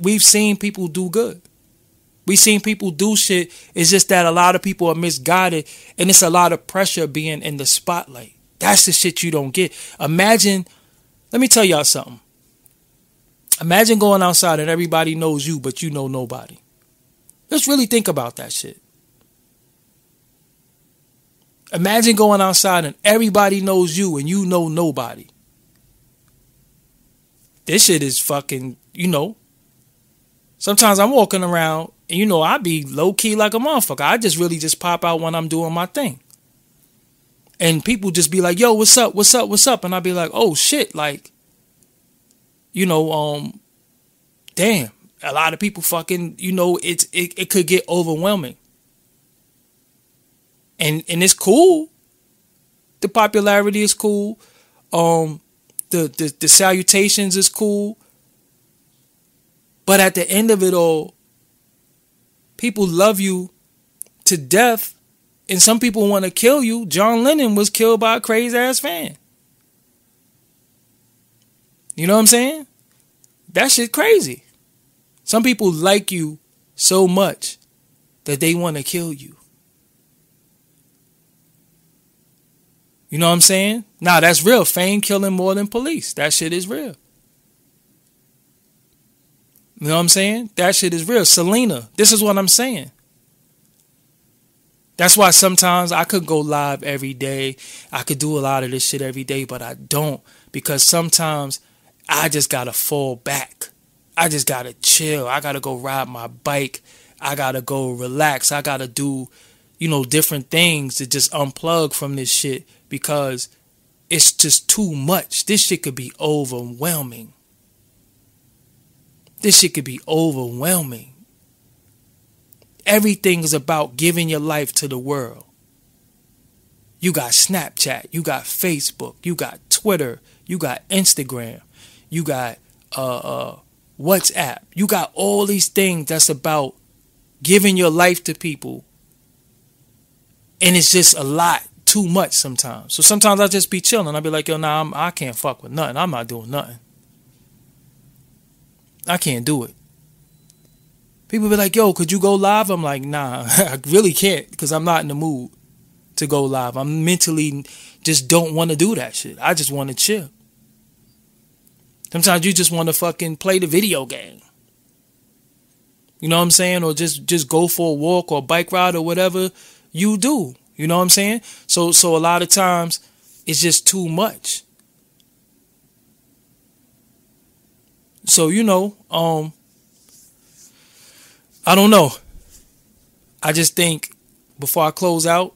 We've seen people do good. We've seen people do shit. It's just that a lot of people are misguided and it's a lot of pressure being in the spotlight. That's the shit you don't get. Imagine, let me tell y'all something. Imagine going outside and everybody knows you, but you know nobody. Let's really think about that shit. Imagine going outside and everybody knows you and you know nobody. this shit is fucking, you know. Sometimes I'm walking around and you know, I be low key like a motherfucker. I just really just pop out when I'm doing my thing. And people just be like, yo, what's up? What's up? What's up? And I'd be like, oh shit, like, you know, um, damn. A lot of people fucking, you know, it's it, it could get overwhelming. And and it's cool. The popularity is cool. Um the, the, the salutations is cool. But at the end of it all, people love you to death, and some people want to kill you. John Lennon was killed by a crazy ass fan. You know what I'm saying? That shit crazy. Some people like you so much that they want to kill you. You know what I'm saying? Nah, that's real. Fame killing more than police. That shit is real. You know what I'm saying? That shit is real. Selena, this is what I'm saying. That's why sometimes I could go live every day. I could do a lot of this shit every day, but I don't because sometimes I just gotta fall back. I just gotta chill. I gotta go ride my bike. I gotta go relax. I gotta do, you know, different things to just unplug from this shit because it's just too much. This shit could be overwhelming. This shit could be overwhelming. Everything is about giving your life to the world. You got Snapchat, you got Facebook, you got Twitter, you got Instagram, you got uh, uh, WhatsApp. You got all these things that's about giving your life to people. And it's just a lot too much sometimes. So sometimes I'll just be chilling. I'll be like, yo, nah, I'm, I can't fuck with nothing. I'm not doing nothing. I can't do it. People be like, yo, could you go live? I'm like, nah, I really can't because I'm not in the mood to go live. I'm mentally just don't want to do that shit. I just want to chill. Sometimes you just want to fucking play the video game. You know what I'm saying? Or just just go for a walk or a bike ride or whatever you do. You know what I'm saying? So so a lot of times it's just too much. So you know, um I don't know. I just think before I close out,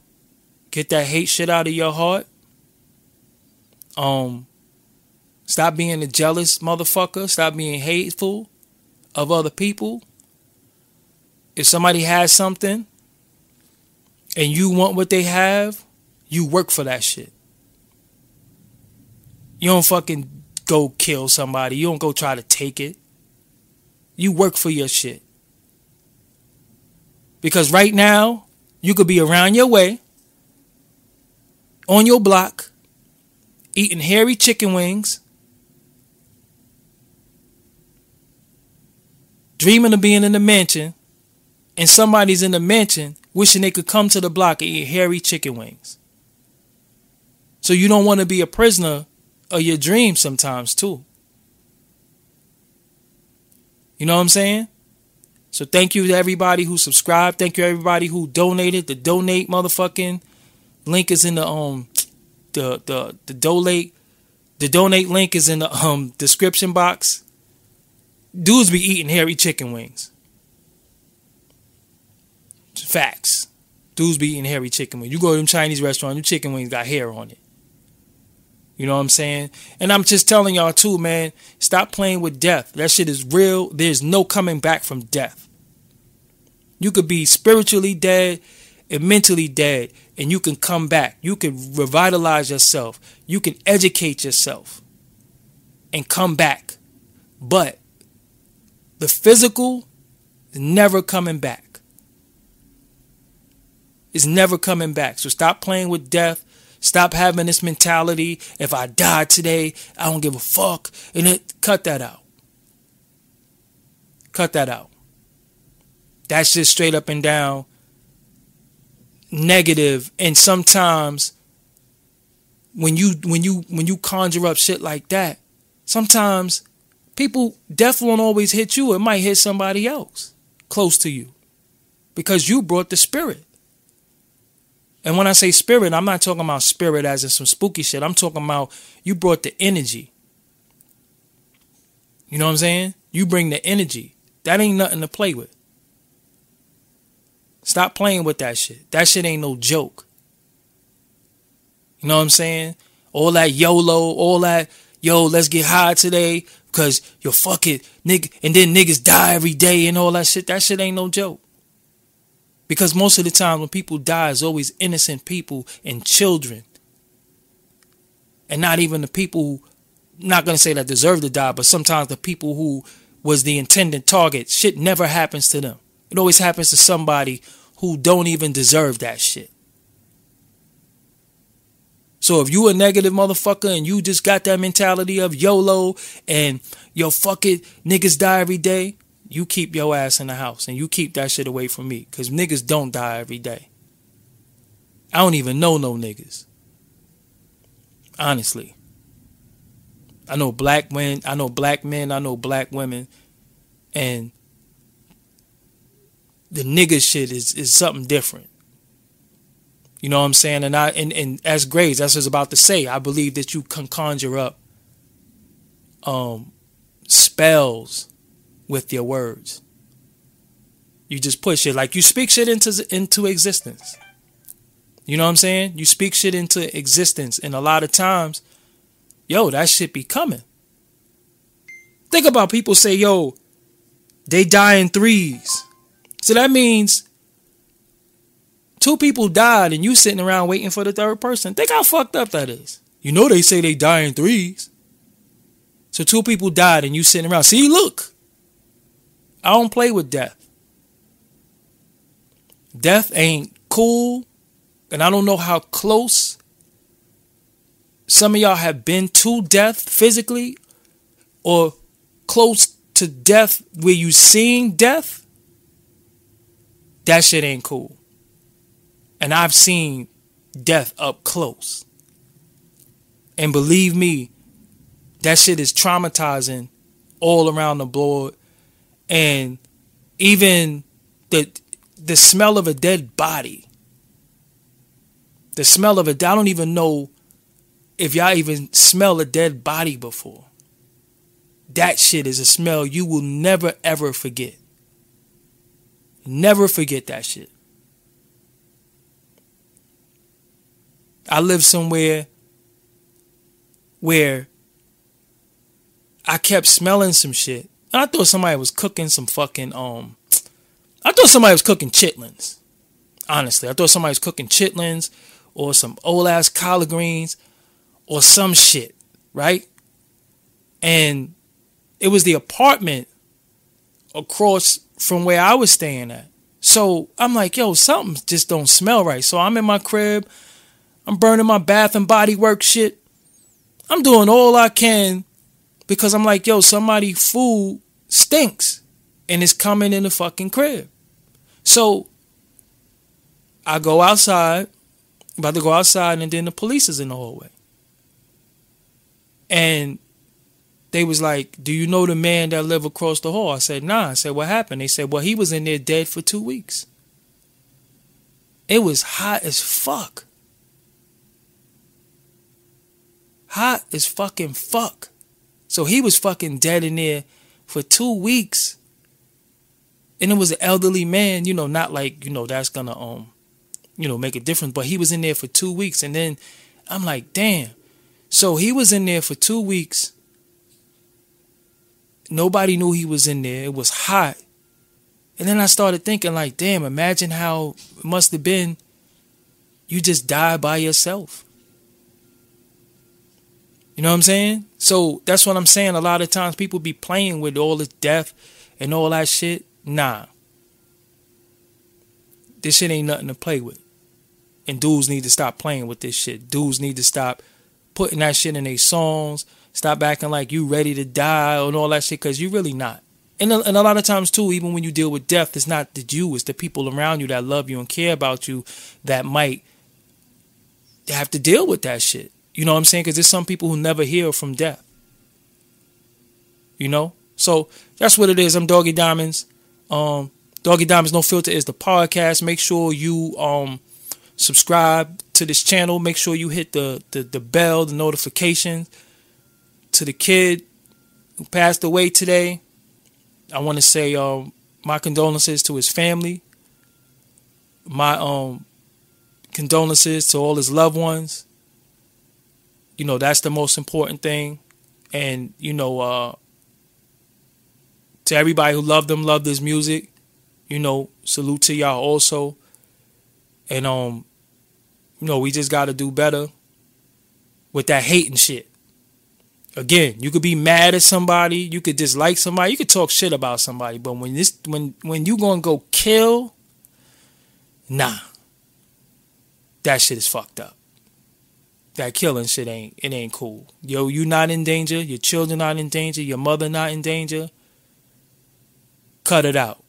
get that hate shit out of your heart. Um stop being a jealous motherfucker, stop being hateful of other people. If somebody has something, and you want what they have, you work for that shit. You don't fucking go kill somebody. You don't go try to take it. You work for your shit. Because right now, you could be around your way, on your block, eating hairy chicken wings, dreaming of being in the mansion, and somebody's in the mansion wishing they could come to the block and eat hairy chicken wings. So you don't want to be a prisoner of your dreams sometimes too. You know what I'm saying? So thank you to everybody who subscribed. Thank you everybody who donated. The donate motherfucking link is in the um the the the donate the donate link is in the um description box. Dudes be eating hairy chicken wings. Facts. Dudes be eating hairy chicken wings. You go to them Chinese restaurant, your chicken wings got hair on it. You know what I'm saying? And I'm just telling y'all too, man, stop playing with death. That shit is real. There's no coming back from death. You could be spiritually dead and mentally dead, and you can come back. You can revitalize yourself. You can educate yourself and come back. But the physical is never coming back is never coming back. So stop playing with death. Stop having this mentality. If I die today, I don't give a fuck. And it, cut that out. Cut that out. That's just straight up and down negative. And sometimes when you when you when you conjure up shit like that, sometimes people death won't always hit you. It might hit somebody else close to you because you brought the spirit. And when I say spirit, I'm not talking about spirit as in some spooky shit. I'm talking about you brought the energy. You know what I'm saying? You bring the energy. That ain't nothing to play with. Stop playing with that shit. That shit ain't no joke. You know what I'm saying? All that YOLO, all that, yo, let's get high today because you're fucking nigga, and then niggas die every day and all that shit. That shit ain't no joke. Because most of the time when people die, it's always innocent people and children. And not even the people who, not gonna say that deserve to die, but sometimes the people who was the intended target. Shit never happens to them. It always happens to somebody who don't even deserve that shit. So if you a negative motherfucker and you just got that mentality of YOLO and yo fuck it, niggas die every day, you keep your ass in the house and you keep that shit away from me. Cause niggas don't die every day. I don't even know no niggas. Honestly. I know black men, I know black men, I know black women, and the nigga shit is is something different. You know what I'm saying? And I and, and as Graves, that's what I was about to say. I believe that you can conjure up um spells with your words. You just push it like you speak shit into into existence. You know what I'm saying? You speak shit into existence, and a lot of times, yo, that shit be coming. Think about people say, yo, they die in threes. So that means two people died and you sitting around waiting for the third person. Think how fucked up that is. You know they say they die in threes. So two people died and you sitting around. See, look. I don't play with death. Death ain't cool. And I don't know how close some of y'all have been to death physically or close to death where you seeing death that shit ain't cool. And I've seen death up close. And believe me, that shit is traumatizing all around the board. And even the the smell of a dead body. The smell of it, I don't even know if y'all even smell a dead body before. That shit is a smell you will never ever forget. Never forget that shit. I lived somewhere where I kept smelling some shit. I thought somebody was cooking some fucking um I thought somebody was cooking chitlins. Honestly, I thought somebody was cooking chitlins or some old ass collard greens or some shit, right? And it was the apartment across from where I was staying at. So I'm like, yo, something just don't smell right. So I'm in my crib. I'm burning my bath and body work shit. I'm doing all I can because I'm like, yo, somebody food stinks and it's coming in the fucking crib. So I go outside, about to go outside, and then the police is in the hallway. And they was like, "Do you know the man that live across the hall?" I said, "Nah." I said, "What happened?" They said, "Well, he was in there dead for two weeks. It was hot as fuck, hot as fucking fuck. So he was fucking dead in there for two weeks, and it was an elderly man. You know, not like you know that's gonna um, you know, make a difference. But he was in there for two weeks, and then I'm like, damn. So he was in there for two weeks Nobody knew he was in there. It was hot. And then I started thinking, like, damn, imagine how it must have been you just die by yourself. You know what I'm saying? So that's what I'm saying. A lot of times people be playing with all this death and all that shit. Nah. This shit ain't nothing to play with. And dudes need to stop playing with this shit. Dudes need to stop putting that shit in their songs Stop acting like you ready to die and all that shit because you really not. And a, and a lot of times too, even when you deal with death, it's not the you, it's the people around you that love you and care about you that might have to deal with that shit. You know what I'm saying? Because there's some people who never heal from death. You know? So that's what it is. I'm Doggie Diamonds. Um, Doggie Diamonds No Filter is the podcast. Make sure you um subscribe to this channel. Make sure you hit the the, the bell, the notifications to the kid, who passed away today. I want to say um, my condolences to his family. My um condolences to all his loved ones. You know, that's the most important thing. And, you know, uh to everybody who loved them loved his music, you know, salute to y'all also. And um, you know, we just gotta do better with that hating shit. Again, you could be mad at somebody, you could dislike somebody, you could talk shit about somebody, but when this when when you gonna go kill, nah. That shit is fucked up. That killing shit ain't it ain't cool. Yo, you not in danger, your children not in danger, your mother not in danger. Cut it out.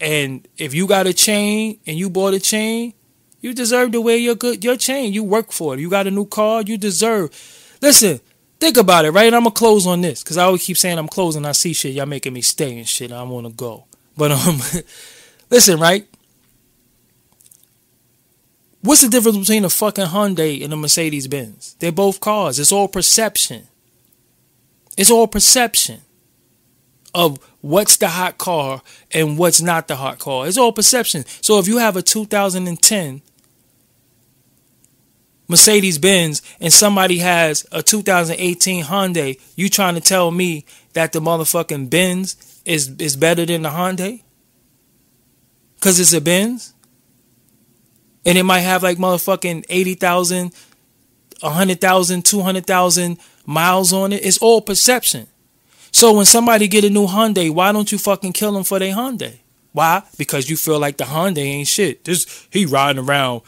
And if you got a chain and you bought a chain, you deserve to wear your good your chain. You work for it. You got a new car, you deserve. Listen, think about it, right? I'm gonna close on this because I always keep saying I'm closing. I see shit, y'all making me stay and shit. I want to go, but um, listen, right? What's the difference between a fucking Hyundai and a Mercedes Benz? They're both cars. It's all perception. It's all perception of what's the hot car and what's not the hot car. It's all perception. So if you have a 2010 Mercedes Benz and somebody has a 2018 Hyundai, you trying to tell me that the motherfucking Benz is is better than the Hyundai? Cause it's a Benz? And it might have like motherfucking 80,000, 100,000, 200,000 miles on it. It's all perception. So when somebody get a new Hyundai, why don't you fucking kill them for their Hyundai? Why? Because you feel like the Hyundai ain't shit. This he riding around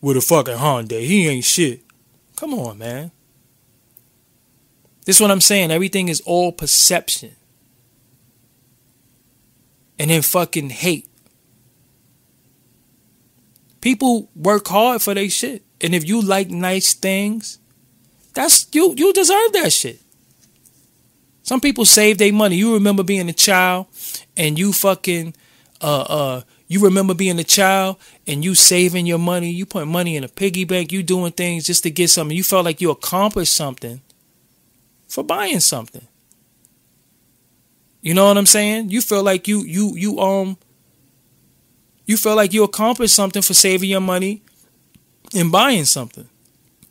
with a fucking Hyundai. He ain't shit. Come on, man. This is what I'm saying. Everything is all perception. And then fucking hate. People work hard for their shit. And if you like nice things, that's you you deserve that shit. Some people save their money. You remember being a child and you fucking uh uh you remember being a child and you saving your money, you put money in a piggy bank, you doing things just to get something. You felt like you accomplished something for buying something. You know what I'm saying? You feel like you you you um you feel like you accomplished something for saving your money and buying something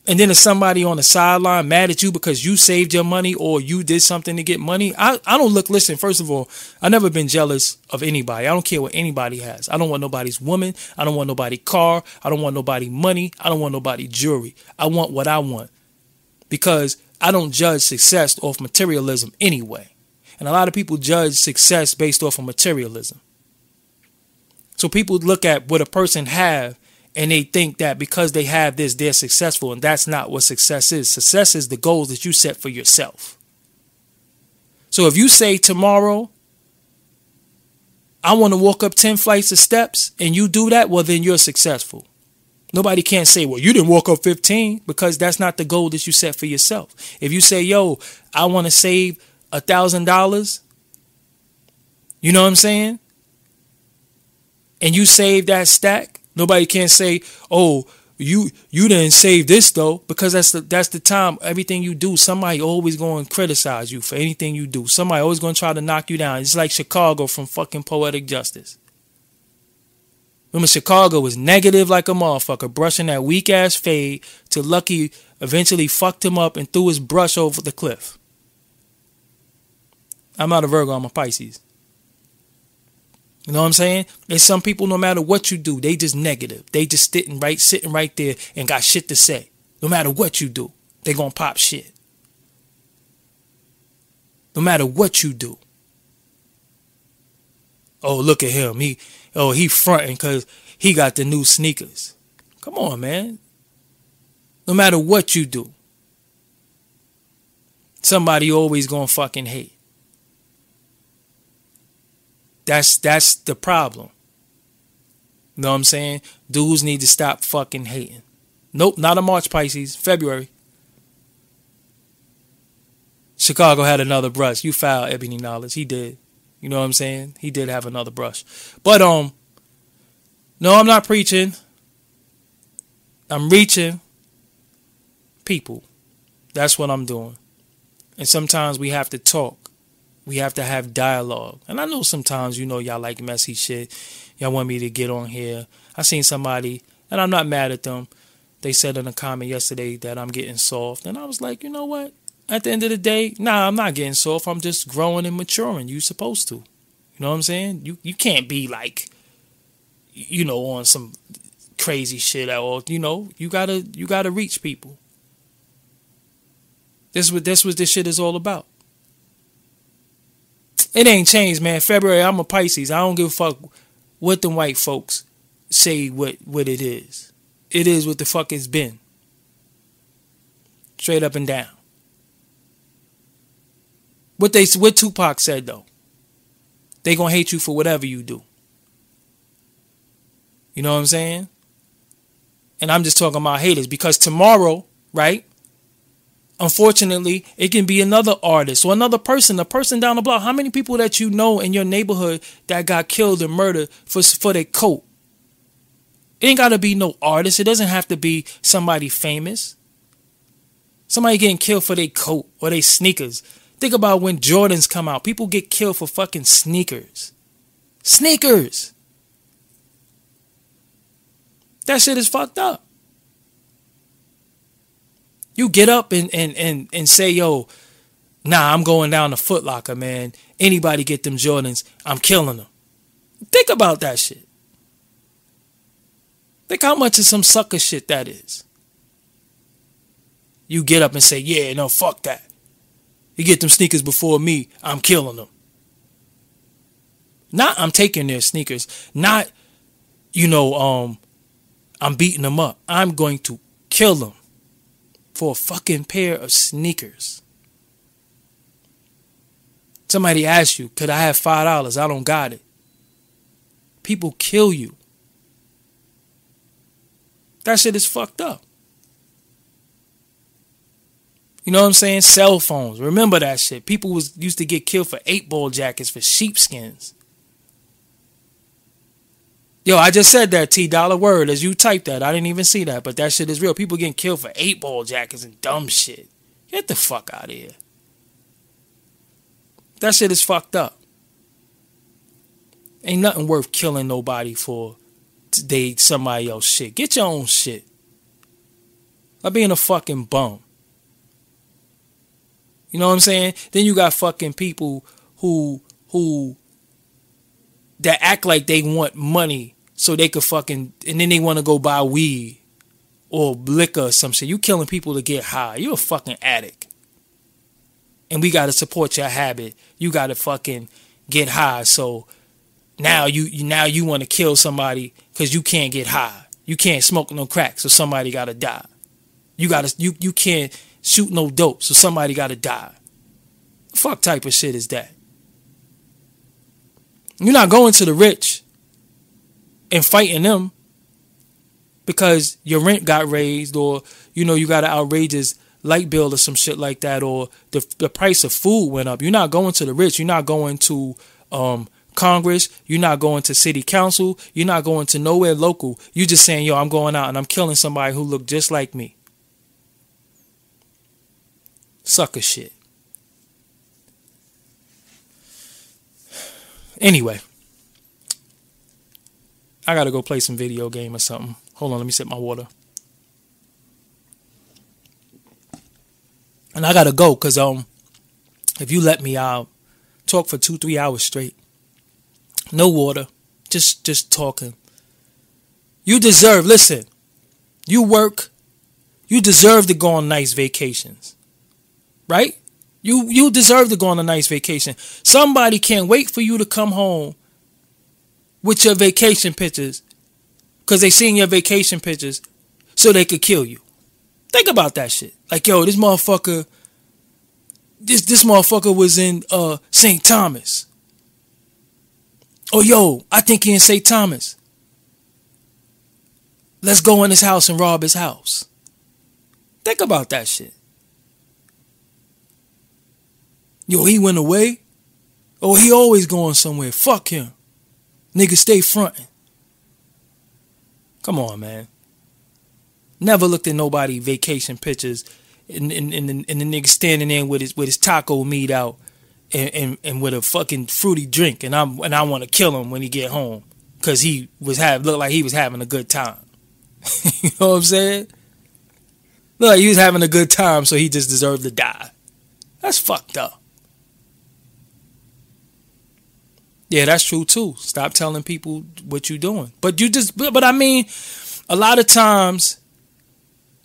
and then there's somebody on the sideline mad at you because you saved your money or you did something to get money. I, I don't look, listen, first of all, i never been jealous of anybody. I don't care what anybody has. I don't want nobody's woman. I don't want nobody car. I don't want nobody money. I don't want nobody jewelry. I want what I want because I don't judge success off materialism anyway. And a lot of people judge success based off of materialism. So people look at what a person have and they think that because they have this, they're successful, and that's not what success is. Success is the goals that you set for yourself. So if you say tomorrow, I want to walk up 10 flights of steps, and you do that, well, then you're successful. Nobody can't say, well, you didn't walk up 15 because that's not the goal that you set for yourself. If you say, yo, I want to save a thousand dollars, you know what I'm saying? And you save that stack, Nobody can say, "Oh, you you didn't save this though," because that's the that's the time. Everything you do, somebody always going to criticize you for anything you do. Somebody always going to try to knock you down. It's like Chicago from fucking Poetic Justice. Remember, Chicago was negative like a motherfucker, brushing that weak ass fade till Lucky eventually fucked him up and threw his brush over the cliff. I'm not a Virgo, I'm a Pisces. You know what I'm saying? And some people, no matter what you do, they just negative. They just sitting right, sitting right there and got shit to say. No matter what you do, they gonna pop shit. No matter what you do. Oh, look at him. He, oh, he fronting because he got the new sneakers. Come on, man. No matter what you do, somebody always gonna fucking hate. That's that's the problem. You know what I'm saying? Dudes need to stop fucking hating. Nope, not a March Pisces. February. Chicago had another brush. You foul Ebony Knowledge. He did. You know what I'm saying? He did have another brush. But um no, I'm not preaching. I'm reaching people. That's what I'm doing. And sometimes we have to talk. We have to have dialogue. And I know sometimes, you know, y'all like messy shit. Y'all want me to get on here. I seen somebody, and I'm not mad at them. They said in a comment yesterday that I'm getting soft. And I was like, you know what? At the end of the day, nah, I'm not getting soft. I'm just growing and maturing. You supposed to. You know what I'm saying? You you can't be like, you know, on some crazy shit at all. You know, you gotta you gotta reach people. This what this what this shit is all about. It ain't changed, man. February, I'm a Pisces. I don't give a fuck what the white folks say what what it is. It is what the fuck it's been. Straight up and down. What they what Tupac said though. They gonna hate you for whatever you do. You know what I'm saying? And I'm just talking about haters because tomorrow, right? Unfortunately, it can be another artist or another person, a person down the block. How many people that you know in your neighborhood that got killed and murdered for for their coat? It ain't gotta be no artist. It doesn't have to be somebody famous. Somebody getting killed for their coat or their sneakers. Think about when Jordans come out. People get killed for fucking sneakers. Sneakers. That shit is fucked up. You get up and, and, and, and say, yo, nah, I'm going down to Footlocker, man. Anybody get them Jordans, I'm killing them. Think about that shit. Think how much of some sucker shit that is. You get up and say, yeah, no, fuck that. You get them sneakers before me, I'm killing them. Not I'm taking their sneakers. Not, you know, um, I'm beating them up. I'm going to kill them for a fucking pair of sneakers. Somebody asks you, could I have five dollars? I don't got it. People kill you. That shit is fucked up. You know what I'm saying? Cell phones. Remember that shit. People was used to get killed for eight ball jackets for sheepskins. Yo, I just said that T dollar word as you typed that. I didn't even see that, but that shit is real. People getting killed for eight ball jackets and dumb shit. Get the fuck out of here. That shit is fucked up. Ain't nothing worth killing nobody for they somebody else shit. Get your own shit. Like being a fucking bum. You know what I'm saying? Then you got fucking people who who that act like they want money so they could fucking and then they want to go buy weed or liquor or some shit. You killing people to get high. You're a fucking addict. And we gotta support your habit. You gotta fucking get high. So now you, now you want to kill somebody because you can't get high. You can't smoke no crack, so somebody gotta die. You gotta you you can't shoot no dope, so somebody gotta die. fuck type of shit is that? You're not going to the rich and fighting them because your rent got raised or you know you got an outrageous light bill or some shit like that or the the price of food went up. You're not going to the rich. You're not going to um, Congress. You're not going to city council. You're not going to nowhere local. You're just saying, yo, I'm going out and I'm killing somebody who looked just like me. Sucker shit. Anyway, I gotta go play some video game or something. Hold on, let me sip my water. And I gotta go because um, if you let me, I'll talk for two, three hours straight. No water, just just talking. You deserve. Listen, you work. You deserve to go on nice vacations, right? You you deserve to go on a nice vacation. Somebody can't wait for you to come home with your vacation pictures because they seen your vacation pictures so they could kill you. Think about that shit. Like, yo, this motherfucker, this this motherfucker was in uh St. Thomas. Oh, yo, I think he in St. Thomas. Let's go in his house and rob his house. Think about that shit. Yo, he went away. Oh, he always going somewhere. Fuck him. Nigga, stay fronting. Come on, man. Never looked at nobody vacation pictures and and, and, and the nigga standing there with his with his taco meat out and, and, and with a fucking fruity drink and I'm and I want to kill him when he get home because he was have looked like he was having a good time. you know what I'm saying? Look he was having a good time, so he just deserved to die. That's fucked up. Yeah, that's true too. Stop telling people what you're doing. But you just but, but I mean, a lot of times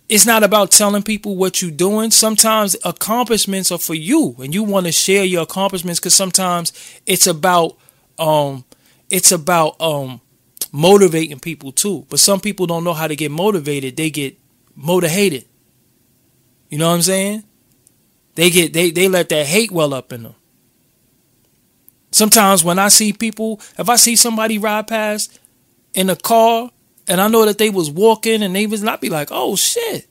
it's not about telling people what you're doing. Sometimes accomplishments are for you and you want to share your accomplishments cuz sometimes it's about um it's about um motivating people too. But some people don't know how to get motivated. They get motivated. You know what I'm saying? They get they they let that hate well up in them. Sometimes when I see people, if I see somebody ride past in a car and I know that they was walking and they was not be like, oh shit.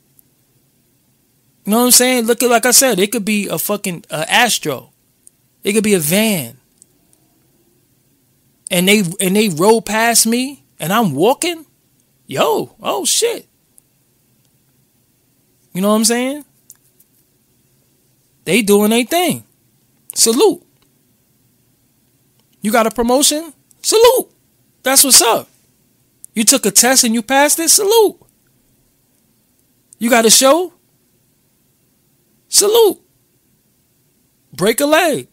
You know what I'm saying? Look at like I said, it could be a fucking uh, Astro. It could be a van. And they and they roll past me and I'm walking. Yo, oh shit. You know what I'm saying? They doing their thing. Salute. You got a promotion? Salute. That's what's up. You took a test and you passed it? Salute. You got a show? Salute. Break a leg.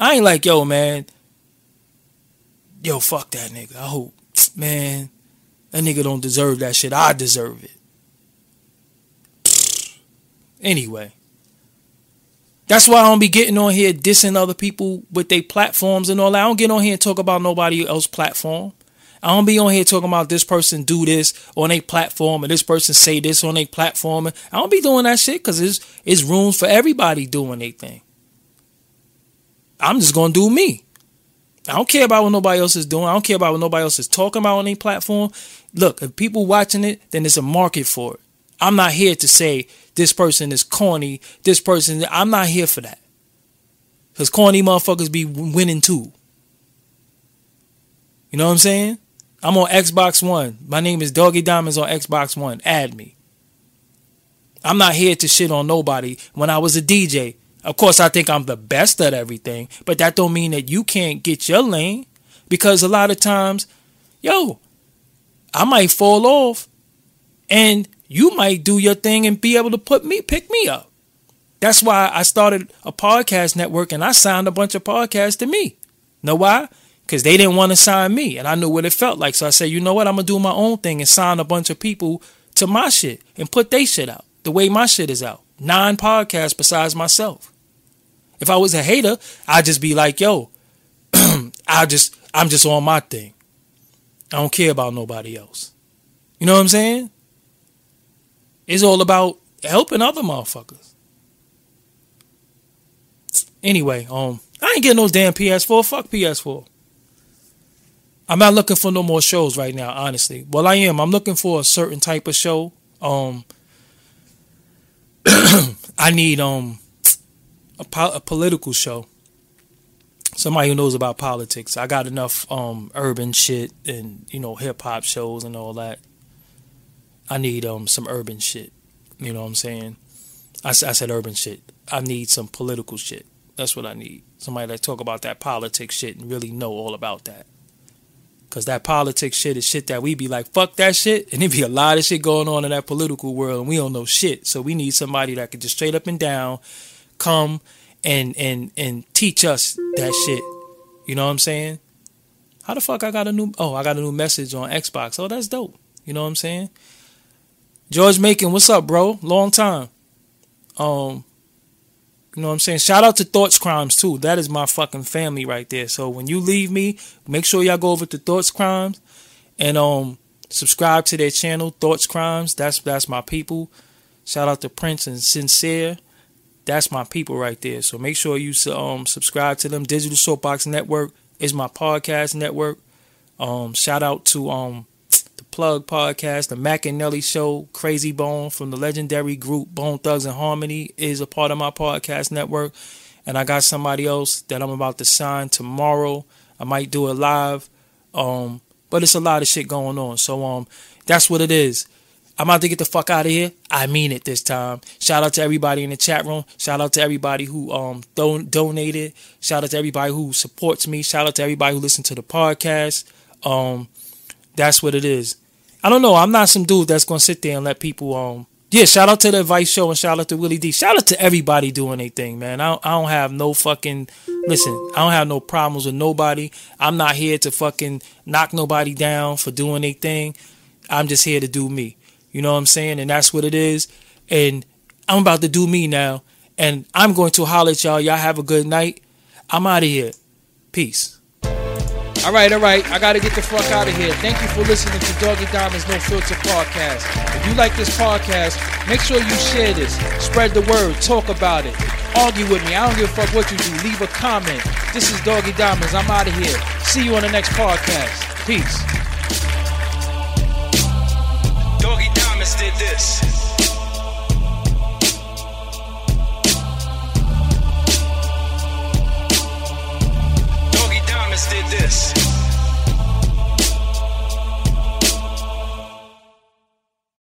I ain't like, yo, man. Yo, fuck that nigga. I hope, man, that nigga don't deserve that shit. I deserve it. Anyway. That's why I don't be getting on here dissing other people with their platforms and all that. I don't get on here and talk about nobody else's platform. I don't be on here talking about this person do this on a platform and this person say this on a platform. I don't be doing that shit because it's, it's room for everybody doing their thing. I'm just to do me. I don't care about what nobody else is doing. I don't care about what nobody else is talking about on a platform. Look, if people watching it, then there's a market for it. I'm not here to say this person is corny. This person, I'm not here for that. Because corny motherfuckers be winning too. You know what I'm saying? I'm on Xbox One. My name is Doggie Diamonds on Xbox One. Add me. I'm not here to shit on nobody. When I was a DJ, of course I think I'm the best at everything, but that don't mean that you can't get your lane. Because a lot of times, yo, I might fall off and you might do your thing and be able to put me, pick me up. That's why I started a podcast network and I signed a bunch of podcasts to me. Know why? Because they didn't want to sign me and I knew what it felt like. So I said, you know what? I'm to do my own thing and sign a bunch of people to my shit and put their shit out the way my shit is out. Nine podcasts besides myself. If I was a hater, I'd just be like, yo, I just, I'm just on my thing. I don't care about nobody else. You know what I'm saying? It's all about helping other motherfuckers. Anyway, um, I ain't getting no damn PS4. Fuck PS4. I'm not looking for no more shows right now, honestly. Well, I am. I'm looking for a certain type of show. Um, I need um a, po- a, political show. Somebody who knows about politics. I got enough um urban shit and you know hip hop shows and all that. I need um some urban shit. You know what I'm saying? I, I said urban shit. I need some political shit. That's what I need. Somebody that talk about that politics shit and really know all about that. Cause that politics shit is shit that we be like, fuck that shit. And there be a lot of shit going on in that political world and we don't know shit. So we need somebody that could just straight up and down come and and and teach us that shit. You know what I'm saying? How the fuck I got a new oh, I got a new message on Xbox. Oh, that's dope. You know what I'm saying? George Macon, what's up, bro? Long time. Um, you know what I'm saying? Shout out to Thoughts Crimes too. That is my fucking family right there. So when you leave me, make sure y'all go over to Thoughts Crimes and um subscribe to their channel, Thoughts Crimes. That's that's my people. Shout out to Prince and Sincere. That's my people right there. So make sure you um subscribe to them. Digital Soapbox Network is my podcast network. Um, shout out to um Plug podcast, the Mac and Nelly Show, Crazy Bone from the legendary group Bone Thugs-n-Harmony is a part of my podcast network. And I got somebody else that I'm about to sign tomorrow. I might do it live. Um, but it's a lot of shit going on. So um that's what it is. I'm about to get the fuck out of here. I mean it this time. Shout out to everybody in the chat room. Shout out to everybody who um don- donated. Shout out to everybody who supports me. Shout out to everybody who listens to the podcast. Um, that's what it is. I don't know. I'm not some dude that's gonna sit there and let people um yeah, shout out to the Advice Show and shout out to Willie D. Shout out to everybody doing anything, man. I don't, I don't have no fucking listen. I don't have no problems with nobody. I'm not here to fucking knock nobody down for doing anything. I'm just here to do me. You know what I'm saying? And that's what it is. And I'm about to do me now. And I'm going to holler at y'all. Y'all have a good night. I'm out of here. Peace. All right, all right. I got to get the fuck out of here. Thank you for listening to Doggie Diamonds No Filter podcast. If you like this podcast, make sure you share this. Spread the word. Talk about it. Argue with me. I don't give a fuck what you do. Leave a comment. This is Doggie Diamonds. I'm out of here. See you on the next podcast. Peace. Doggie Diamonds did this. promise did this.